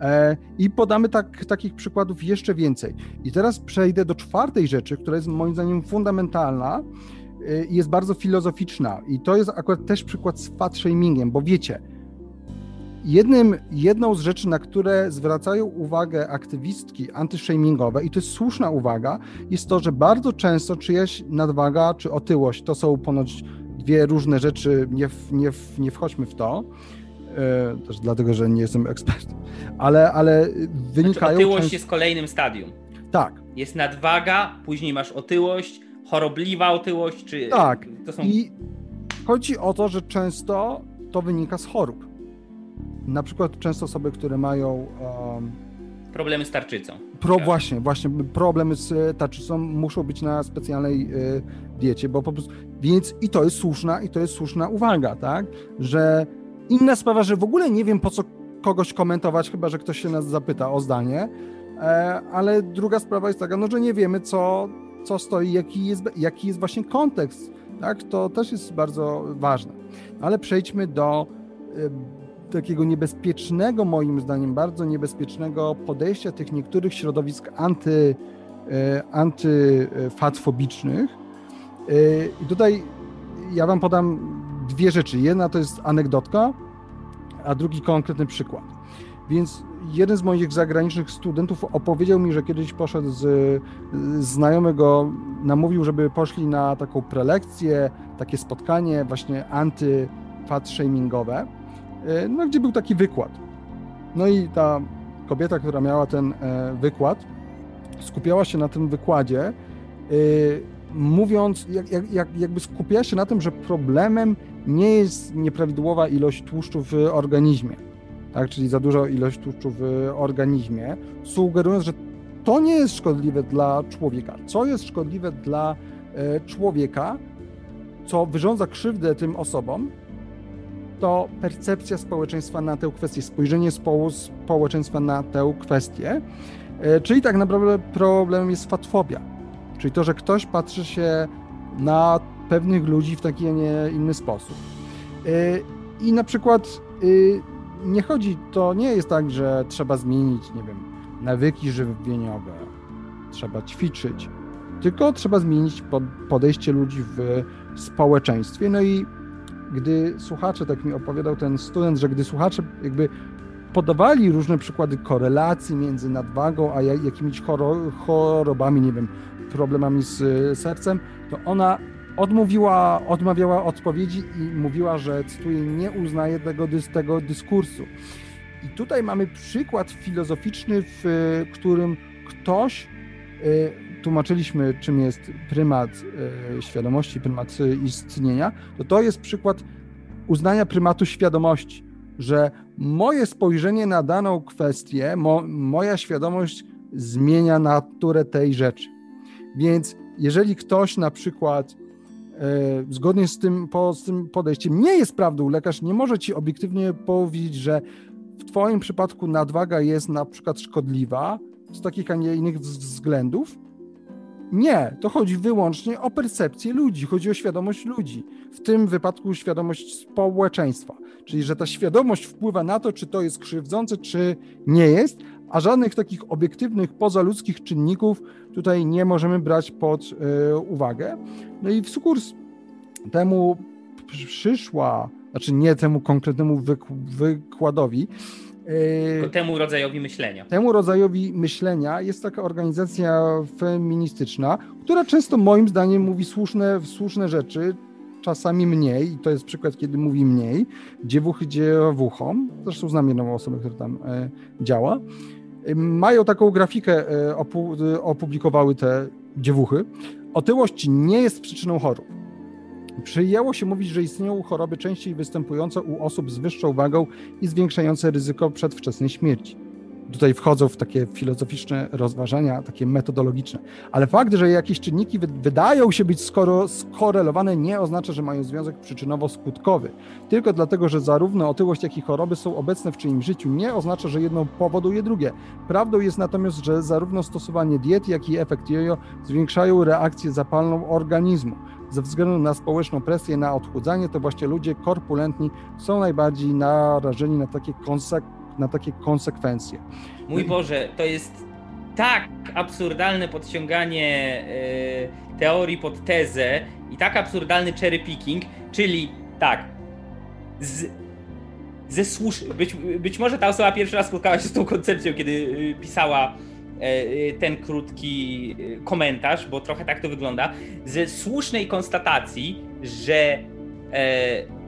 E, I podamy tak, takich przykładów jeszcze więcej. I teraz przejdę do czwartej rzeczy, która jest moim zdaniem fundamentalna e, i jest bardzo filozoficzna. I to jest akurat też przykład z fat shamingiem, bo wiecie, Jednym, jedną z rzeczy, na które zwracają uwagę aktywistki antyshamingowe, i to jest słuszna uwaga, jest to, że bardzo często czyjaś nadwaga czy otyłość to są ponoć dwie różne rzeczy, nie, nie, nie wchodźmy w to, e, też dlatego, że nie jestem ekspertem, ale, ale wynikają... Znaczy, otyłość często... jest kolejnym stadium. Tak. Jest nadwaga, później masz otyłość, chorobliwa otyłość, czy... Tak, są... i chodzi o to, że często to wynika z chorób na przykład często osoby, które mają um, problemy z tarczycą. Pro, właśnie, właśnie problemy z tarczycą muszą być na specjalnej y, diecie, bo po prostu, więc i to jest słuszna, i to jest słuszna uwaga, tak, że inna sprawa, że w ogóle nie wiem po co kogoś komentować, chyba, że ktoś się nas zapyta o zdanie, e, ale druga sprawa jest taka, no, że nie wiemy co, co stoi, jaki jest, jaki jest właśnie kontekst, tak, to też jest bardzo ważne. Ale przejdźmy do y, takiego niebezpiecznego, moim zdaniem, bardzo niebezpiecznego podejścia tych niektórych środowisk anty, e, antyfatfobicznych. E, I tutaj ja Wam podam dwie rzeczy. Jedna to jest anegdotka, a drugi konkretny przykład. Więc jeden z moich zagranicznych studentów opowiedział mi, że kiedyś poszedł z, z znajomego, namówił, żeby poszli na taką prelekcję, takie spotkanie właśnie anty-fat shamingowe. E, no, gdzie był taki wykład. No i ta kobieta, która miała ten e, wykład, skupiała się na tym wykładzie, e, mówiąc, jak, jak, jakby skupiała się na tym, że problemem nie jest nieprawidłowa ilość tłuszczu w organizmie, tak? czyli za duża ilość tłuszczu w organizmie, sugerując, że to nie jest szkodliwe dla człowieka. Co jest szkodliwe dla człowieka, co wyrządza krzywdę tym osobom, to percepcja społeczeństwa na tę kwestię, spojrzenie społeczeństwa na tę kwestię. E, czyli tak naprawdę problemem jest fatfobia. Czyli to, że ktoś patrzy się na pewnych ludzi w taki, a nie inny sposób. E, I na przykład y, nie chodzi, to nie jest tak, że trzeba zmienić, nie wiem, nawyki żywieniowe, trzeba ćwiczyć, tylko trzeba zmienić podejście ludzi w społeczeństwie. No i gdy słuchacze, tak mi opowiadał ten student, że gdy słuchacze jakby podawali różne przykłady korelacji między nadwagą a jakimiś chorobami, nie wiem, problemami z sercem, to ona odmówiła, odmawiała odpowiedzi i mówiła, że, cytuję, nie uznaje tego, tego dyskursu. I tutaj mamy przykład filozoficzny, w którym ktoś, e, tłumaczyliśmy, czym jest prymat e, świadomości, prymat istnienia, to to jest przykład uznania prymatu świadomości, że moje spojrzenie na daną kwestię, mo, moja świadomość zmienia naturę tej rzeczy. Więc jeżeli ktoś na przykład e, zgodnie z tym, po, z tym podejściem nie jest prawdą, lekarz nie może ci obiektywnie powiedzieć, że w Twoim przypadku nadwaga jest na przykład szkodliwa z takich, a nie innych względów, nie, to chodzi wyłącznie o percepcję ludzi, chodzi o świadomość ludzi, w tym wypadku świadomość społeczeństwa. Czyli, że ta świadomość wpływa na to, czy to jest krzywdzące, czy nie jest, a żadnych takich obiektywnych, pozaludzkich czynników tutaj nie możemy brać pod y, uwagę. No i w sukurs temu przyszła, znaczy nie temu konkretnemu wykładowi, tylko temu rodzajowi myślenia. Temu rodzajowi myślenia jest taka organizacja feministyczna, która często moim zdaniem mówi słuszne, słuszne rzeczy, czasami mniej, i to jest przykład, kiedy mówi mniej, dziewuchy dziewuchom, zresztą znam jedną osobę, która tam e, działa, mają taką grafikę, e, opu opublikowały te dziewuchy. Otyłość nie jest przyczyną chorób. Przyjęło się mówić, że istnieją choroby częściej występujące u osób z wyższą wagą i zwiększające ryzyko przedwczesnej śmierci tutaj wchodzą w takie filozoficzne rozważania, takie metodologiczne. Ale fakt, że jakieś czynniki wydają się być skoro skorelowane, nie oznacza, że mają związek przyczynowo-skutkowy. Tylko dlatego, że zarówno otyłość, jak i choroby są obecne w czyimś życiu, nie oznacza, że jedno powoduje drugie. Prawdą jest natomiast, że zarówno stosowanie diet, jak i efekt jojo zwiększają reakcję zapalną organizmu. Ze względu na społeczną presję na odchudzanie, to właśnie ludzie korpulentni są najbardziej narażeni na takie konsekwencje na takie konsekwencje. Mój Boże, to jest tak absurdalne podciąganie e, teorii pod tezę i tak absurdalny cherry picking, czyli tak, z, ze słusz... być, być może ta osoba pierwszy raz spotkała się z tą koncepcją, kiedy e, pisała e, ten krótki komentarz, bo trochę tak to wygląda, ze słusznej konstatacji, że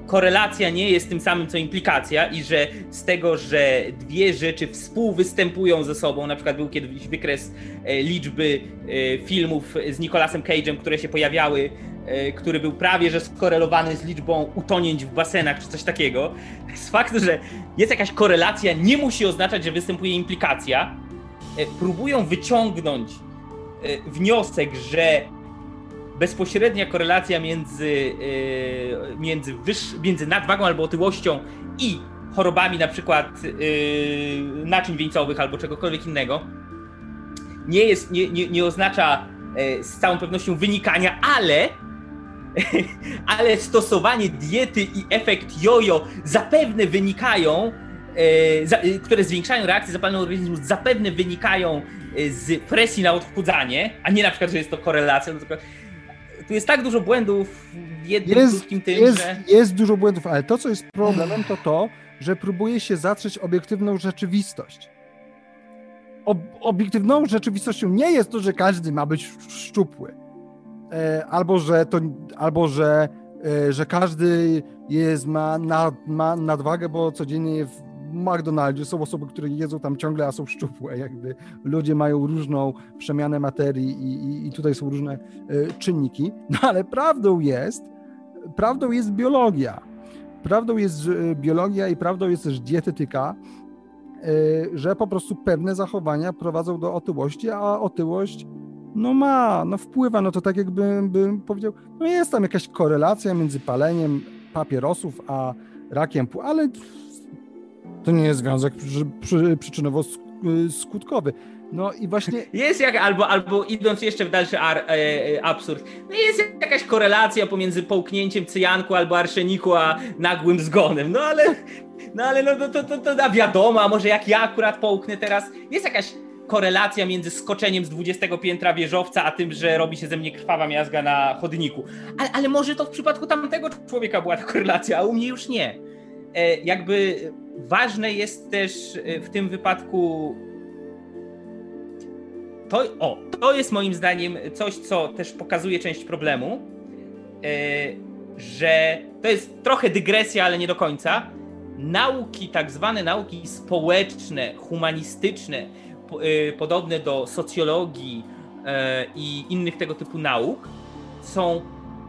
korelacja nie jest tym samym co implikacja i że z tego, że dwie rzeczy współwystępują ze sobą, na przykład był kiedyś wykres e, liczby e, filmów z Nicolasem Cage'em, które się pojawiały, e, który był prawie że skorelowany z liczbą utonięć w basenach czy coś takiego. Z faktu, że jest jakaś korelacja, nie musi oznaczać, że występuje implikacja. Próbują wyciągnąć wniosek, że bezpośrednia korelacja między, e, między, wyż, między nadwagą albo otyłością i chorobami na przykład e, naczyń wieńcowych albo czegokolwiek innego nie, jest, nie, nie, nie oznacza e, z całą pewnością wynikania, ale (laughs) ale stosowanie diety i efekt jojo zapewne wynikają, które zwiększają reakcję zapalną organizmu, zapewne wynikają z presji na odchudzanie, a nie na przykład, że jest to korelacja, tu jest tak dużo błędów w jednym jest, krótkim tym, jest, że... Jest dużo błędów, ale to, co jest problemem, to to, że próbuje się zatrzeć obiektywną rzeczywistość. Ob obiektywną rzeczywistością nie jest to, że każdy ma być szczupły. E, albo, że to, albo że, e, że każdy jest, ma, nad, ma nadwagę, bo codziennie w McDonaldzie są osoby, które jedzą tam ciągle, a są szczupłe. Jakby ludzie mają różną przemianę materii i, i, i tutaj są różne y, czynniki. No ale prawdą jest, prawdą jest biologia. Prawdą jest y, biologia i prawdą jest też dietetyka, y, że po prostu pewne zachowania prowadzą do otyłości, a otyłość no ma, no wpływa, no to tak jakbym bym powiedział, no jest tam jakaś korelacja między paleniem papierosów a rakiem, ale to nie jest związek przyczynowo-skutkowy. No i właśnie. (laughs) Jest jak, albo, albo idąc jeszcze w dalszy ar, e, e, absurd, no jest jakaś korelacja pomiędzy połknięciem cyjanku albo arszeniku, a nagłym zgonem. No ale, no ale no, to, to, to, to wiadomo, a może jak ja akurat połknę teraz, jest jakaś korelacja między skoczeniem z 20 piętra wieżowca, a tym, że robi się ze mnie krwawa miazga na chodniku. Ale, ale może to w przypadku tamtego człowieka była ta korelacja, a u mnie już nie. E, jakby ważne jest też e, w tym wypadku to, o, to jest moim zdaniem coś, co też pokazuje część problemu, e, że to jest trochę dygresja, ale nie do końca. Nauki, tak zwane nauki społeczne, humanistyczne, podobne do socjologii i innych tego typu nauk, są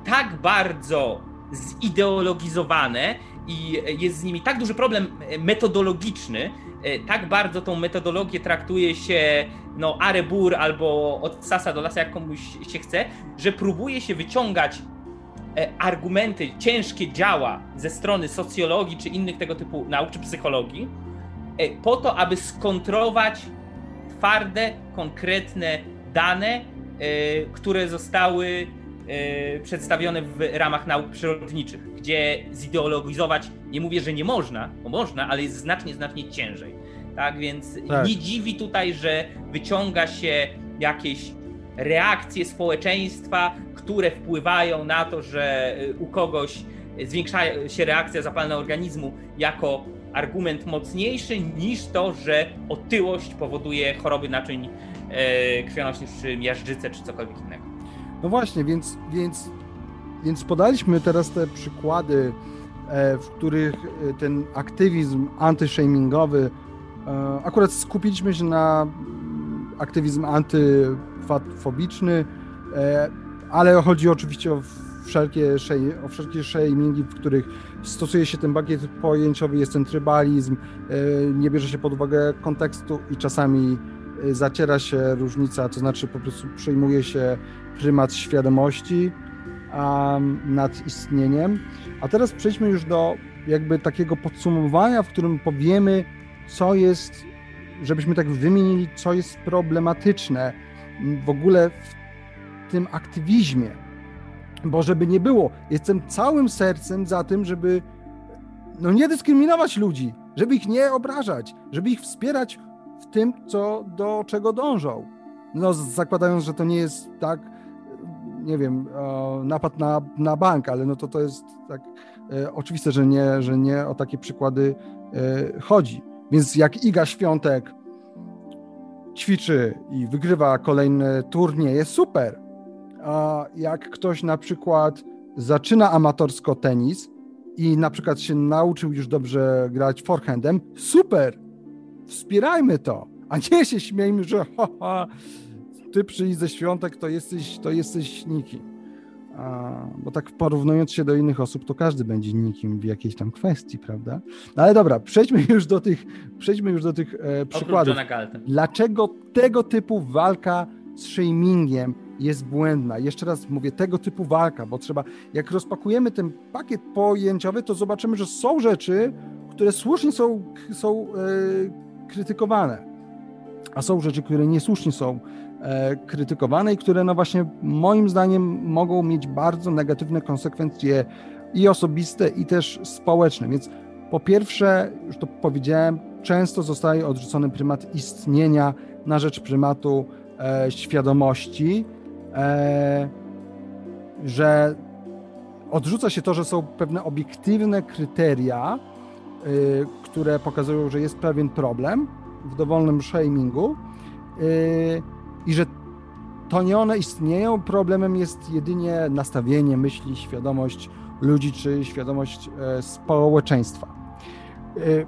tak bardzo zideologizowane i jest z nimi tak duży problem metodologiczny, e, tak bardzo tą metodologię traktuje się no arebur albo od sasa do lasa, jak komuś się chce, że próbuje się wyciągać e, argumenty, ciężkie działa ze strony socjologii czy innych tego typu nauk, czy psychologii, e, po to, aby skontrować twarde, konkretne dane, które zostały przedstawione w ramach nauk przyrodniczych, gdzie zideologizować, nie mówię, że nie można, bo można, ale jest znacznie, znacznie ciężej. Tak więc tak. nie dziwi tutaj, że wyciąga się jakieś reakcje społeczeństwa, które wpływają na to, że u kogoś zwiększa się reakcja zapalna organizmu jako argument mocniejszy niż to, że otyłość powoduje choroby naczyń e, krwionośnych, czy miażdżycę, czy cokolwiek innego. No właśnie, więc, więc, więc podaliśmy teraz te przykłady, e, w których e, ten aktywizm antyshamingowy, e, akurat skupiliśmy się na aktywizm antyfobiczny, ale chodzi oczywiście o wszelkie, o wszelkie shamingi, w których stosuje się ten bagiet pojęciowy, jest ten trybalizm, nie bierze się pod uwagę kontekstu i czasami zaciera się różnica, to znaczy po prostu przyjmuje się prymat świadomości um, nad istnieniem. A teraz przejdźmy już do jakby takiego podsumowania, w którym powiemy, co jest, żebyśmy tak wymienili, co jest problematyczne w ogóle w tym aktywizmie bo żeby nie było, jestem całym sercem za tym, żeby no nie dyskryminować ludzi, żeby ich nie obrażać, żeby ich wspierać w tym, co, do czego dążą. No, zakładając, że to nie jest tak, nie wiem, napad na, na bank, ale no to to jest tak e, oczywiste, że nie, że nie o takie przykłady e, chodzi. Więc jak Iga Świątek ćwiczy i wygrywa kolejny turniej, jest super. A jak ktoś na przykład zaczyna amatorsko tenis i na przykład się nauczył już dobrze grać forehandem, super, wspierajmy to, a nie się śmiejmy, że (laughs) ha, ha, ty przyjdź ze świątek, to jesteś, to jesteś nikim. A, bo tak porównując się do innych osób, to każdy będzie nikim w jakiejś tam kwestii, prawda? No ale dobra, przejdźmy już do tych, przejdźmy już do tych e, przykładów. Dlaczego tego typu walka z shamingiem jest błędna. Jeszcze raz mówię, tego typu walka, bo trzeba, jak rozpakujemy ten pakiet pojęciowy, to zobaczymy, że są rzeczy, które słusznie są, są e, krytykowane, a są rzeczy, które niesłusznie są krytykowane i które, no właśnie, moim zdaniem mogą mieć bardzo negatywne konsekwencje i osobiste, i też społeczne. Więc po pierwsze, już to powiedziałem, często zostaje odrzucony prymat istnienia na rzecz prymatu e, świadomości e, że odrzuca się to, że są pewne obiektywne kryteria, y, które pokazują, że jest pewien problem w dowolnym shamingu y, i że to nie one istnieją, problemem jest jedynie nastawienie myśli, świadomość ludzi czy świadomość e, społeczeństwa. Y,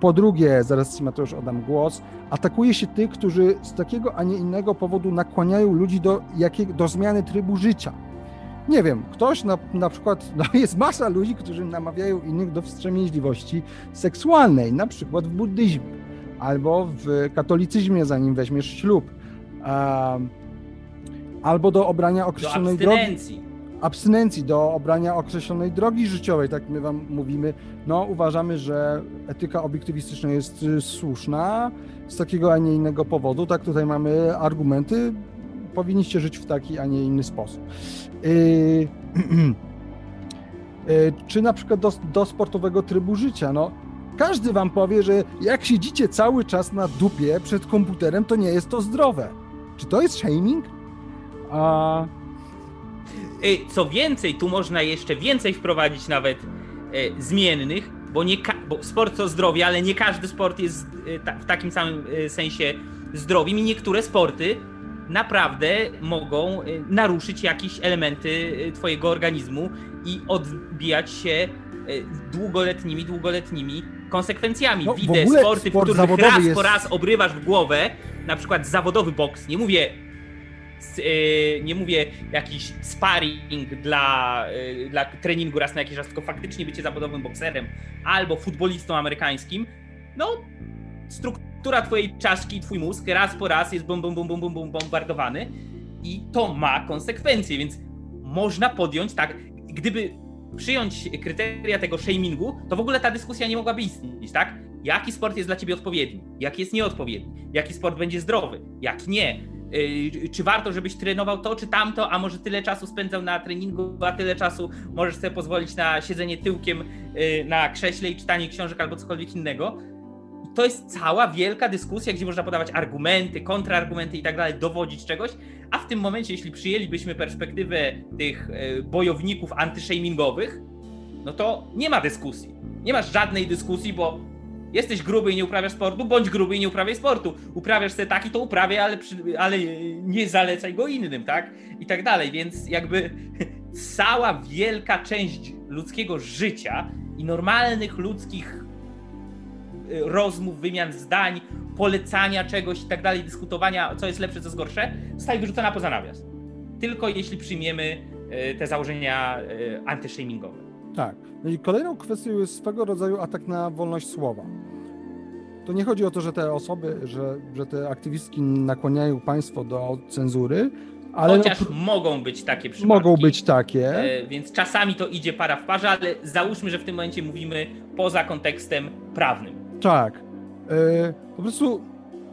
po drugie, zaraz Ci Mateusz oddam głos, atakuje się tych, którzy z takiego, a nie innego powodu nakłaniają ludzi do, jakiej, do zmiany trybu życia. Nie wiem, ktoś na, na przykład, (laughs) no jest masa ludzi, którzy namawiają innych do wstrzemięźliwości seksualnej, na przykład w buddyzmie albo w katolicyzmie, zanim weźmiesz ślub, um, albo do obrania określonej do abstynencji. drogi abstynencji, do obrania określonej drogi życiowej, tak my wam mówimy, no uważamy, że etyka obiektywistyczna jest y, słuszna z takiego, a nie innego powodu. Tak, tutaj mamy argumenty, powinniście żyć w taki, a nie inny sposób. Yy, yy, (clears throat) czy na przykład do, do sportowego trybu życia, no każdy wam powie, że jak siedzicie cały czas na dupie przed komputerem, to nie jest to zdrowe. Czy to jest shaming? A co więcej, tu można jeszcze więcej wprowadzić nawet y, zmiennych, bo, nie bo sport to zdrowie, ale nie każdy sport jest y, w takim samym sensie zdrowiem i niektóre sporty naprawdę mogą naruszyć jakieś elementy twojego organizmu i odbijać się długoletnimi, długoletnimi konsekwencjami. No, Widzę sporty, sport w których raz jest... po raz obrywasz w głowę, na przykład zawodowy boks, nie mówię Y, nie mówię jakiś sparring dla, y, dla treningu raz na jakiś czas, tylko faktycznie bycie zawodowym bokserem albo futbolistą amerykańskim, no struktura twojej czaszki twój mózg raz po raz jest bum, bum, bum, bum, bum, bum bombardowany i to ma konsekwencje, więc można podjąć tak, gdyby przyjąć kryteria tego shamingu, to w ogóle ta dyskusja nie mogłaby istnieć, tak? Jaki sport jest dla ciebie odpowiedni? Jaki jest nieodpowiedni? Jaki sport będzie zdrowy? Jak nie? Y, czy warto, żebyś trenował to czy tamto, a może tyle czasu spędzał na treningu, a tyle czasu możesz sobie pozwolić na siedzenie tyłkiem y, na krześle i czytanie książek albo cokolwiek innego. to jest cała wielka dyskusja, gdzie można podawać argumenty, kontrargumenty i tak dalej, dowodzić czegoś, a w tym momencie, jeśli przyjęlibyśmy perspektywę tych e, bojowników antyshamingowych, no to nie ma dyskusji. Nie masz żadnej dyskusji, bo jesteś gruby i nie uprawiasz sportu, bądź gruby i nie uprawiaj sportu. Uprawiasz sobie taki, to uprawiaj, ale, ale nie zalecaj go innym, tak? I tak dalej, więc jakby (laughs) cała wielka część ludzkiego życia i normalnych ludzkich y, rozmów, wymian zdań, polecania czegoś i tak dalej, dyskutowania, co jest lepsze, co jest gorsze, zostaje wyrzucona poza nawias. Tylko jeśli przyjmiemy y, te założenia y, antyshamingowe. Tak. No i kolejną kwestią jest swego rodzaju atak na wolność słowa. To nie chodzi o to, że te osoby, że, że te aktywistki nakłaniają państwo do cenzury, ale Chociaż no, mogą być takie przypadki. Mogą być takie. E, więc czasami to idzie para w parze, ale załóżmy, że w tym momencie mówimy poza kontekstem prawnym. Tak. E, po prostu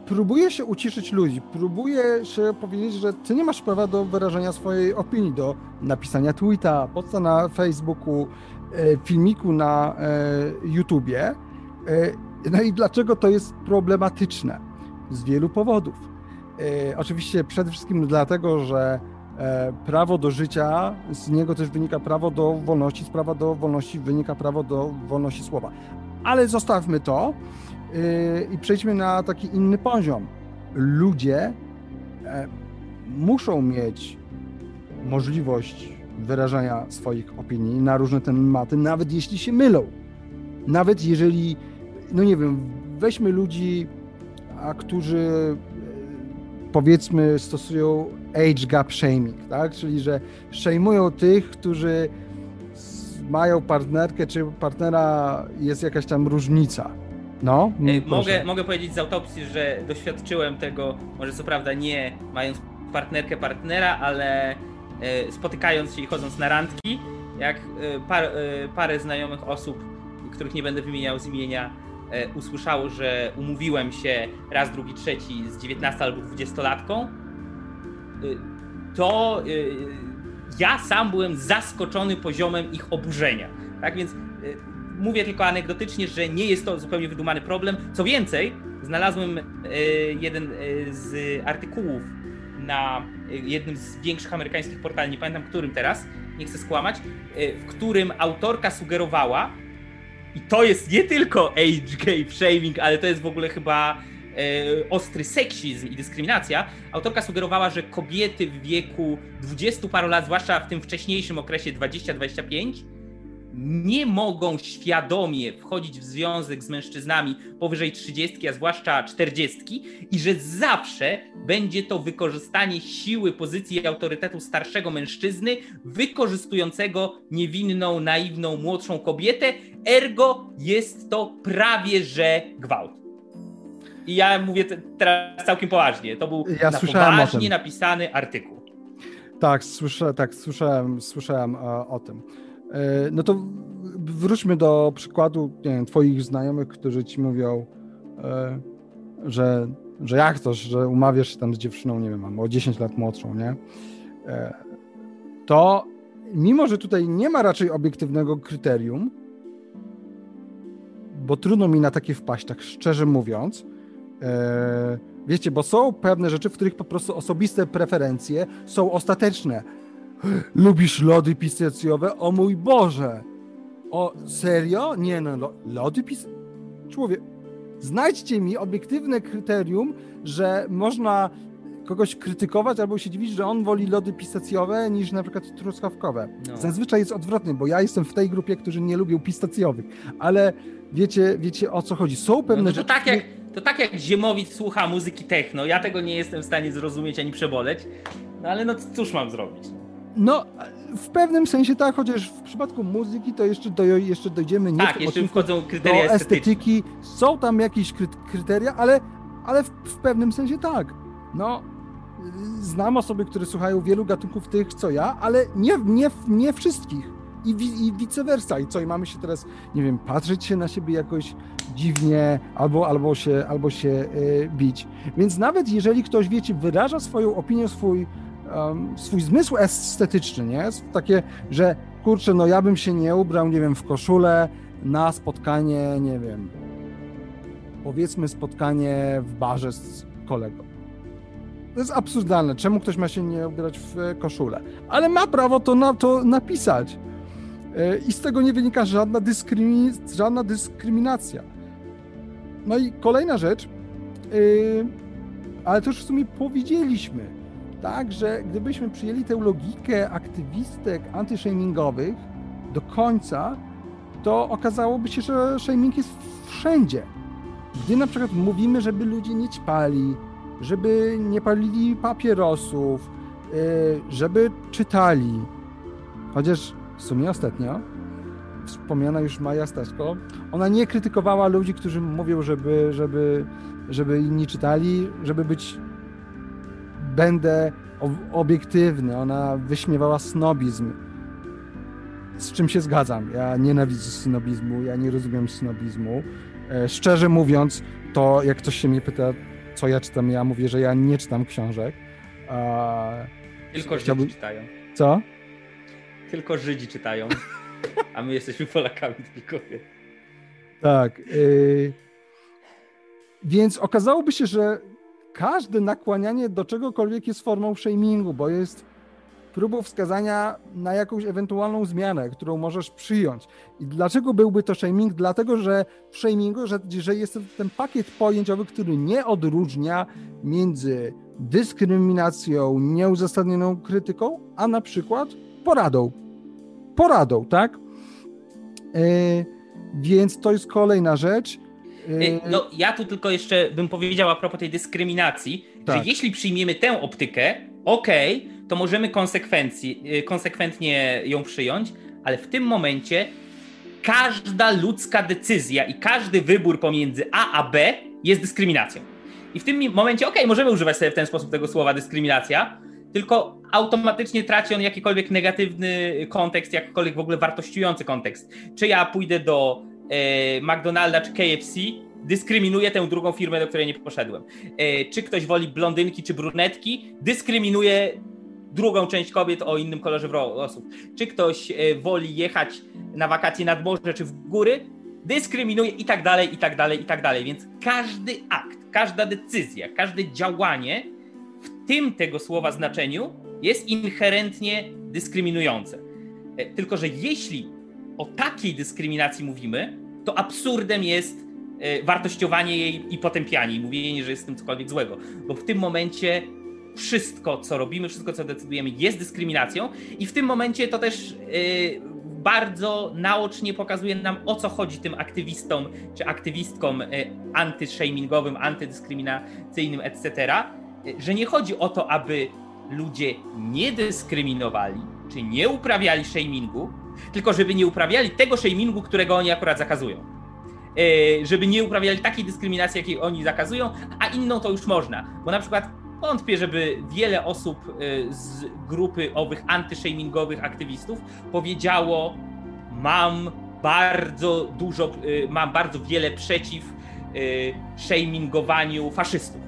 próbuje się uciszyć ludzi, próbuje się powiedzieć, że ty nie masz prawa do wyrażenia swojej opinii, do napisania tweeta, posta na Facebooku, e, filmiku na YouTubie. No i dlaczego to jest problematyczne? Z wielu powodów. E, oczywiście przede wszystkim dlatego, że e, prawo do życia, z niego też wynika prawo do wolności, z prawa do wolności wynika prawo do wolności słowa. Ale zostawmy to e, i przejdźmy na taki inny poziom. Ludzie muszą mieć możliwość wyrażania swoich opinii na różne tematy, nawet jeśli się mylą. Nawet jeżeli, no nie wiem, weźmy ludzi, a którzy powiedzmy stosują age gap shaming, tak? Czyli że szejmują tych, którzy mają partnerkę, czy partnera jest jakaś tam różnica. No, mogę, mogę powiedzieć z autopsji, że doświadczyłem tego, może co prawda nie mając partnerkę partnera, ale e, spotykając się i chodząc na randki, jak e, par, e, parę znajomych osób, których nie będę wymieniał z imienia, E, usłyszało, że umówiłem się raz, drugi, trzeci z 19 albo 20-latką, e, to e, ja sam byłem zaskoczony poziomem ich oburzenia. Tak więc mówię tylko anegdotycznie, że nie jest to zupełnie wydumany problem. Co więcej, znalazłem jeden z artykułów na jednym z większych amerykańskich portali, nie pamiętam którym teraz, nie chcę skłamać, w którym autorka sugerowała, i to jest nie tylko age gap shaming, ale to jest w ogóle chyba e, ostry seksizm i dyskryminacja. Autorka sugerowała, że kobiety w wieku 20 paru lat, zwłaszcza w tym wcześniejszym okresie 20-25, nie mogą świadomie wchodzić w związek z mężczyznami powyżej 30, a zwłaszcza 40, i że zawsze będzie to wykorzystanie siły, pozycji i autorytetu starszego mężczyzny, wykorzystującego niewinną, naiwną, młodszą kobietę, ergo jest to prawie że gwałt. I ja mówię teraz całkiem poważnie. To był ja na poważnie napisany artykuł. Tak, słyszę, tak, słyszałem, słyszałem e, o tym. E, no to wróćmy do przykładu wiem, twoich znajomych, którzy ci mówią, e, że, że jak to, że umawiasz się tam z dziewczyną, nie wiem, o 10 lat młodszą, nie? E, to mimo, że tutaj nie ma raczej obiektywnego kryterium, bo trudno mi na takie wpaść, tak szczerze mówiąc, wiecie, bo są pewne rzeczy, w których po prostu osobiste preferencje są ostateczne Lubisz lody pistacjowe? O mój Boże! O, serio? Nie no, lody pistacjowe? Człowiek, znajdźcie mi obiektywne kryterium, że można kogoś krytykować albo się dziwić, że on woli lody pistacjowe niż na przykład truskawkowe. No. Zazwyczaj jest odwrotnie, bo ja jestem w tej grupie, którzy nie lubią pistacjowych, ale wiecie, wiecie o co chodzi. Są pewne no, to rzeczy... Tak jak, to tak jak słucha muzyki techno, ja tego nie jestem w stanie zrozumieć ani przeboleć, no ale no cóż mam zrobić? No, w pewnym sensie tak, chociaż w przypadku muzyki to jeszcze, do, jeszcze dojdziemy nie tak, jeszcze wchodzą kryteria do estetyki. Są tam jakieś kryteria, ale, ale w, w, pewnym sensie tak. No, znam osoby, które słuchają wielu gatunków tych, co ja, ale nie, nie, nie wszystkich. I, I vice versa. I co, i mamy się teraz, nie wiem, patrzeć się na siebie jakoś dziwnie, albo, albo się, albo się yy, bić. Więc nawet jeżeli ktoś, wiecie, wyraża swoją opinię, swój um, swój zmysł estetyczny, nie? Takie, że kurczę, no ja bym się nie ubrał, nie wiem, w koszulę na spotkanie, nie wiem, powiedzmy spotkanie w barze z kolegą. To jest absurdalne. Czemu ktoś ma się nie ubierać w koszulę? Ale ma prawo to, na, to napisać. E, I z tego nie wynika żadna, dyskrymi żadna dyskryminacja. No i kolejna rzecz, yy, ale to już w sumie powiedzieliśmy, tak, że gdybyśmy przyjęli tę logikę aktywistek antyshamingowych do końca, to okazałoby się, że shaming jest wszędzie. Gdy na przykład mówimy, żeby ludzie nie ćpali, żeby nie palili papierosów, yy, żeby czytali, chociaż w sumie ostatnio wspomniana już Maja Staśko, ona nie krytykowała ludzi, którzy mówią, żeby, żeby, żeby inni czytali, żeby być będę obiektywny. Ona wyśmiewała snobizm. Z czym się zgadzam. Ja nienawidzę snobizmu, ja nie rozumiem snobizmu. E, szczerze mówiąc, to jak ktoś się mnie pyta, co ja czytam, ja mówię, że ja nie czytam książek. Tylko Żydzi czytają. Co? Tylko Żydzi czytają. A my jesteśmy Polakami tylko. Tak. Yy... Więc okazałoby się, że każde nakłanianie do czegokolwiek jest formą shamingu, bo jest próbą wskazania na jakąś ewentualną zmianę, którą możesz przyjąć. I dlaczego byłby to shaming? Dlatego, że w shamingu, że, że jest ten pakiet pojęciowy, który nie odróżnia między dyskryminacją, nieuzasadnioną krytyką, a na przykład poradą. Poradą, tak? Yy, więc to jest kolejna rzecz. Yy, no, ja tu tylko jeszcze bym powiedział a propos tej dyskryminacji, tak. że jeśli przyjmiemy tę optykę, okej, okay, to możemy konsekwencji, konsekwentnie ją przyjąć, ale w tym momencie każda ludzka decyzja i każdy wybór pomiędzy A a B jest dyskryminacją. I w tym momencie, okej, okay, możemy używać sobie w ten sposób tego słowa dyskryminacja, tylko automatycznie traci on jakikolwiek negatywny kontekst, jakikolwiek w ogóle wartościujący kontekst. Czy ja pójdę do McDonalda czy KFC, dyskryminuję tę drugą firmę, do której nie poszedłem. E, czy ktoś woli blondynki czy brunetki, dyskryminuje drugą część kobiet o innym kolorze włosów. Czy ktoś e, woli jechać na wakacje nad morze czy w góry, dyskryminuje i tak dalej, i tak dalej, i tak dalej. Więc każdy akt, każda decyzja, każde działanie w tym tego słowa znaczeniu jest inherentnie dyskryminujące. E, tylko, że jeśli o takiej dyskryminacji mówimy, to absurdem jest e, wartościowanie jej i potępianie, i mówienie, że jest w tym cokolwiek złego. Bo w tym momencie wszystko, co robimy, wszystko, co decydujemy, jest dyskryminacją, i w tym momencie to też e, bardzo naocznie pokazuje nam, o co chodzi tym aktywistom czy aktywistkom antyshamingowym, antydyskryminacyjnym, etc że nie chodzi o to, aby ludzie nie dyskryminowali, czy nie uprawiali shamingu, tylko żeby nie uprawiali tego shamingu, którego oni akurat zakazują. E, żeby nie uprawiali takiej dyskryminacji, jakiej oni zakazują, a inną to już można. Bo na przykład wątpię, żeby wiele osób e, z grupy owych antyshamingowych aktywistów powiedziało: Mam bardzo dużo, e, mam bardzo wiele przeciw shamingowaniu faszystów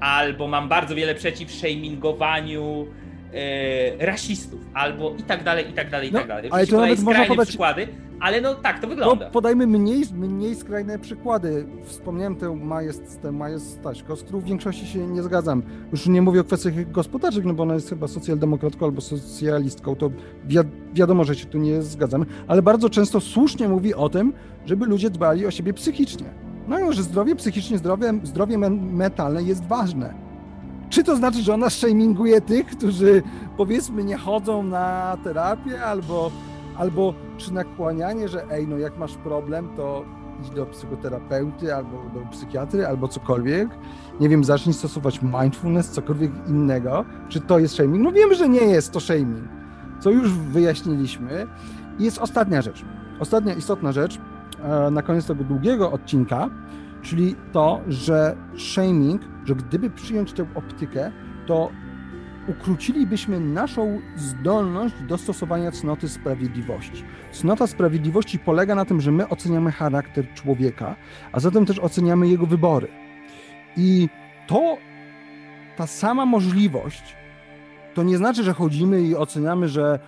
albo mam bardzo wiele przeciw shamingowaniu e, rasistów, albo i tak dalej, i tak dalej, i no, tak dalej. Ale to nawet można podać przykłady, ale no tak to wygląda. No, podajmy mniej, mniej skrajne przykłady. Wspomniałem tę majest, tę majest Staśko, z którą w większości się nie zgadzam. Już nie mówię o kwestiach gospodarczych, no bo ona jest chyba socjaldemokratką albo socjalistką, to wi wiadomo, że się tu nie zgadzamy, ale bardzo często słusznie mówi o tym, żeby ludzie dbali o siebie psychicznie. No już zdrowie psychiczne, zdrowie, zdrowie mentalne jest ważne. Czy to znaczy, że ona shaminguje tych, którzy powiedzmy nie chodzą na terapię, albo, albo czy nakłanianie, że ej, no jak masz problem, to idź do psychoterapeuty, albo do psychiatry, albo cokolwiek. Nie wiem, zacznij stosować mindfulness, cokolwiek innego. Czy to jest shaming? No wiemy, że nie jest to shaming, co już wyjaśniliśmy. I jest ostatnia rzecz. Ostatnia istotna rzecz, E, na koniec tego długiego odcinka, czyli to, że shaming, że gdyby przyjąć tę optykę, to ukrócilibyśmy naszą zdolność do stosowania cnoty sprawiedliwości. Cnota sprawiedliwości polega na tym, że my oceniamy charakter człowieka, a zatem też oceniamy jego wybory. I to, ta sama możliwość, to nie znaczy, że chodzimy i oceniamy, że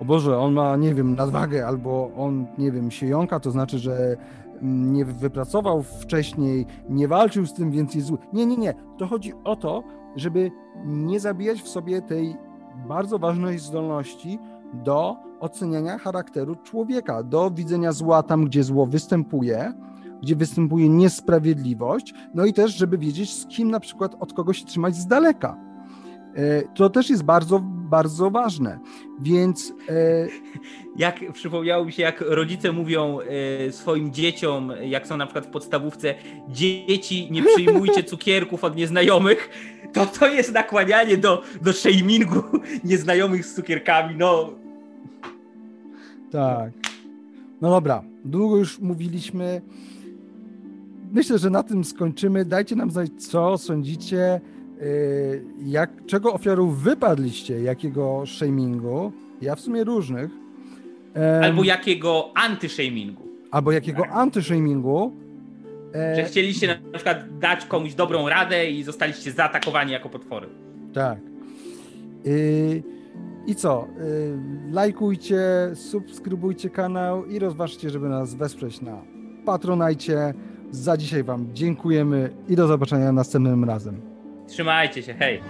o Boże, on ma, nie wiem, nadwagę, albo on, nie wiem, się jąka, to znaczy, że nie wypracował wcześniej, nie walczył z tym, więc jest zły. Nie, nie, nie. To chodzi o to, żeby nie zabijać w sobie tej bardzo ważnej zdolności do oceniania charakteru człowieka, do widzenia zła tam, gdzie zło występuje, gdzie występuje niesprawiedliwość, no i też, żeby wiedzieć, z kim na przykład od kogo się trzymać z daleka. E, to też jest bardzo, bardzo ważne. Więc. E... Jak przypomniało mi się, jak rodzice mówią e, swoim dzieciom, jak są na przykład w podstawówce, dzieci, nie przyjmujcie (laughs) cukierków od nieznajomych, to to jest nakłanianie do, do shamingu nieznajomych z cukierkami. No. Tak. No dobra, długo już mówiliśmy. Myślę, że na tym skończymy. Dajcie nam znać, co sądzicie jak, czego ofiarą wypadliście, jakiego shamingu, ja w sumie różnych. Albo jakiego antyshamingu. Albo jakiego tak. antyshamingu. E, Że chcieliście na przykład dać komuś dobrą radę i zostaliście zaatakowani jako potwory. Tak. I, i co? Y, lajkujcie, subskrybujcie kanał i rozważcie, żeby nas wesprzeć na Patronajcie. Za dzisiaj Wam dziękujemy i do zobaczenia następnym razem. Trzymajcie się, hej!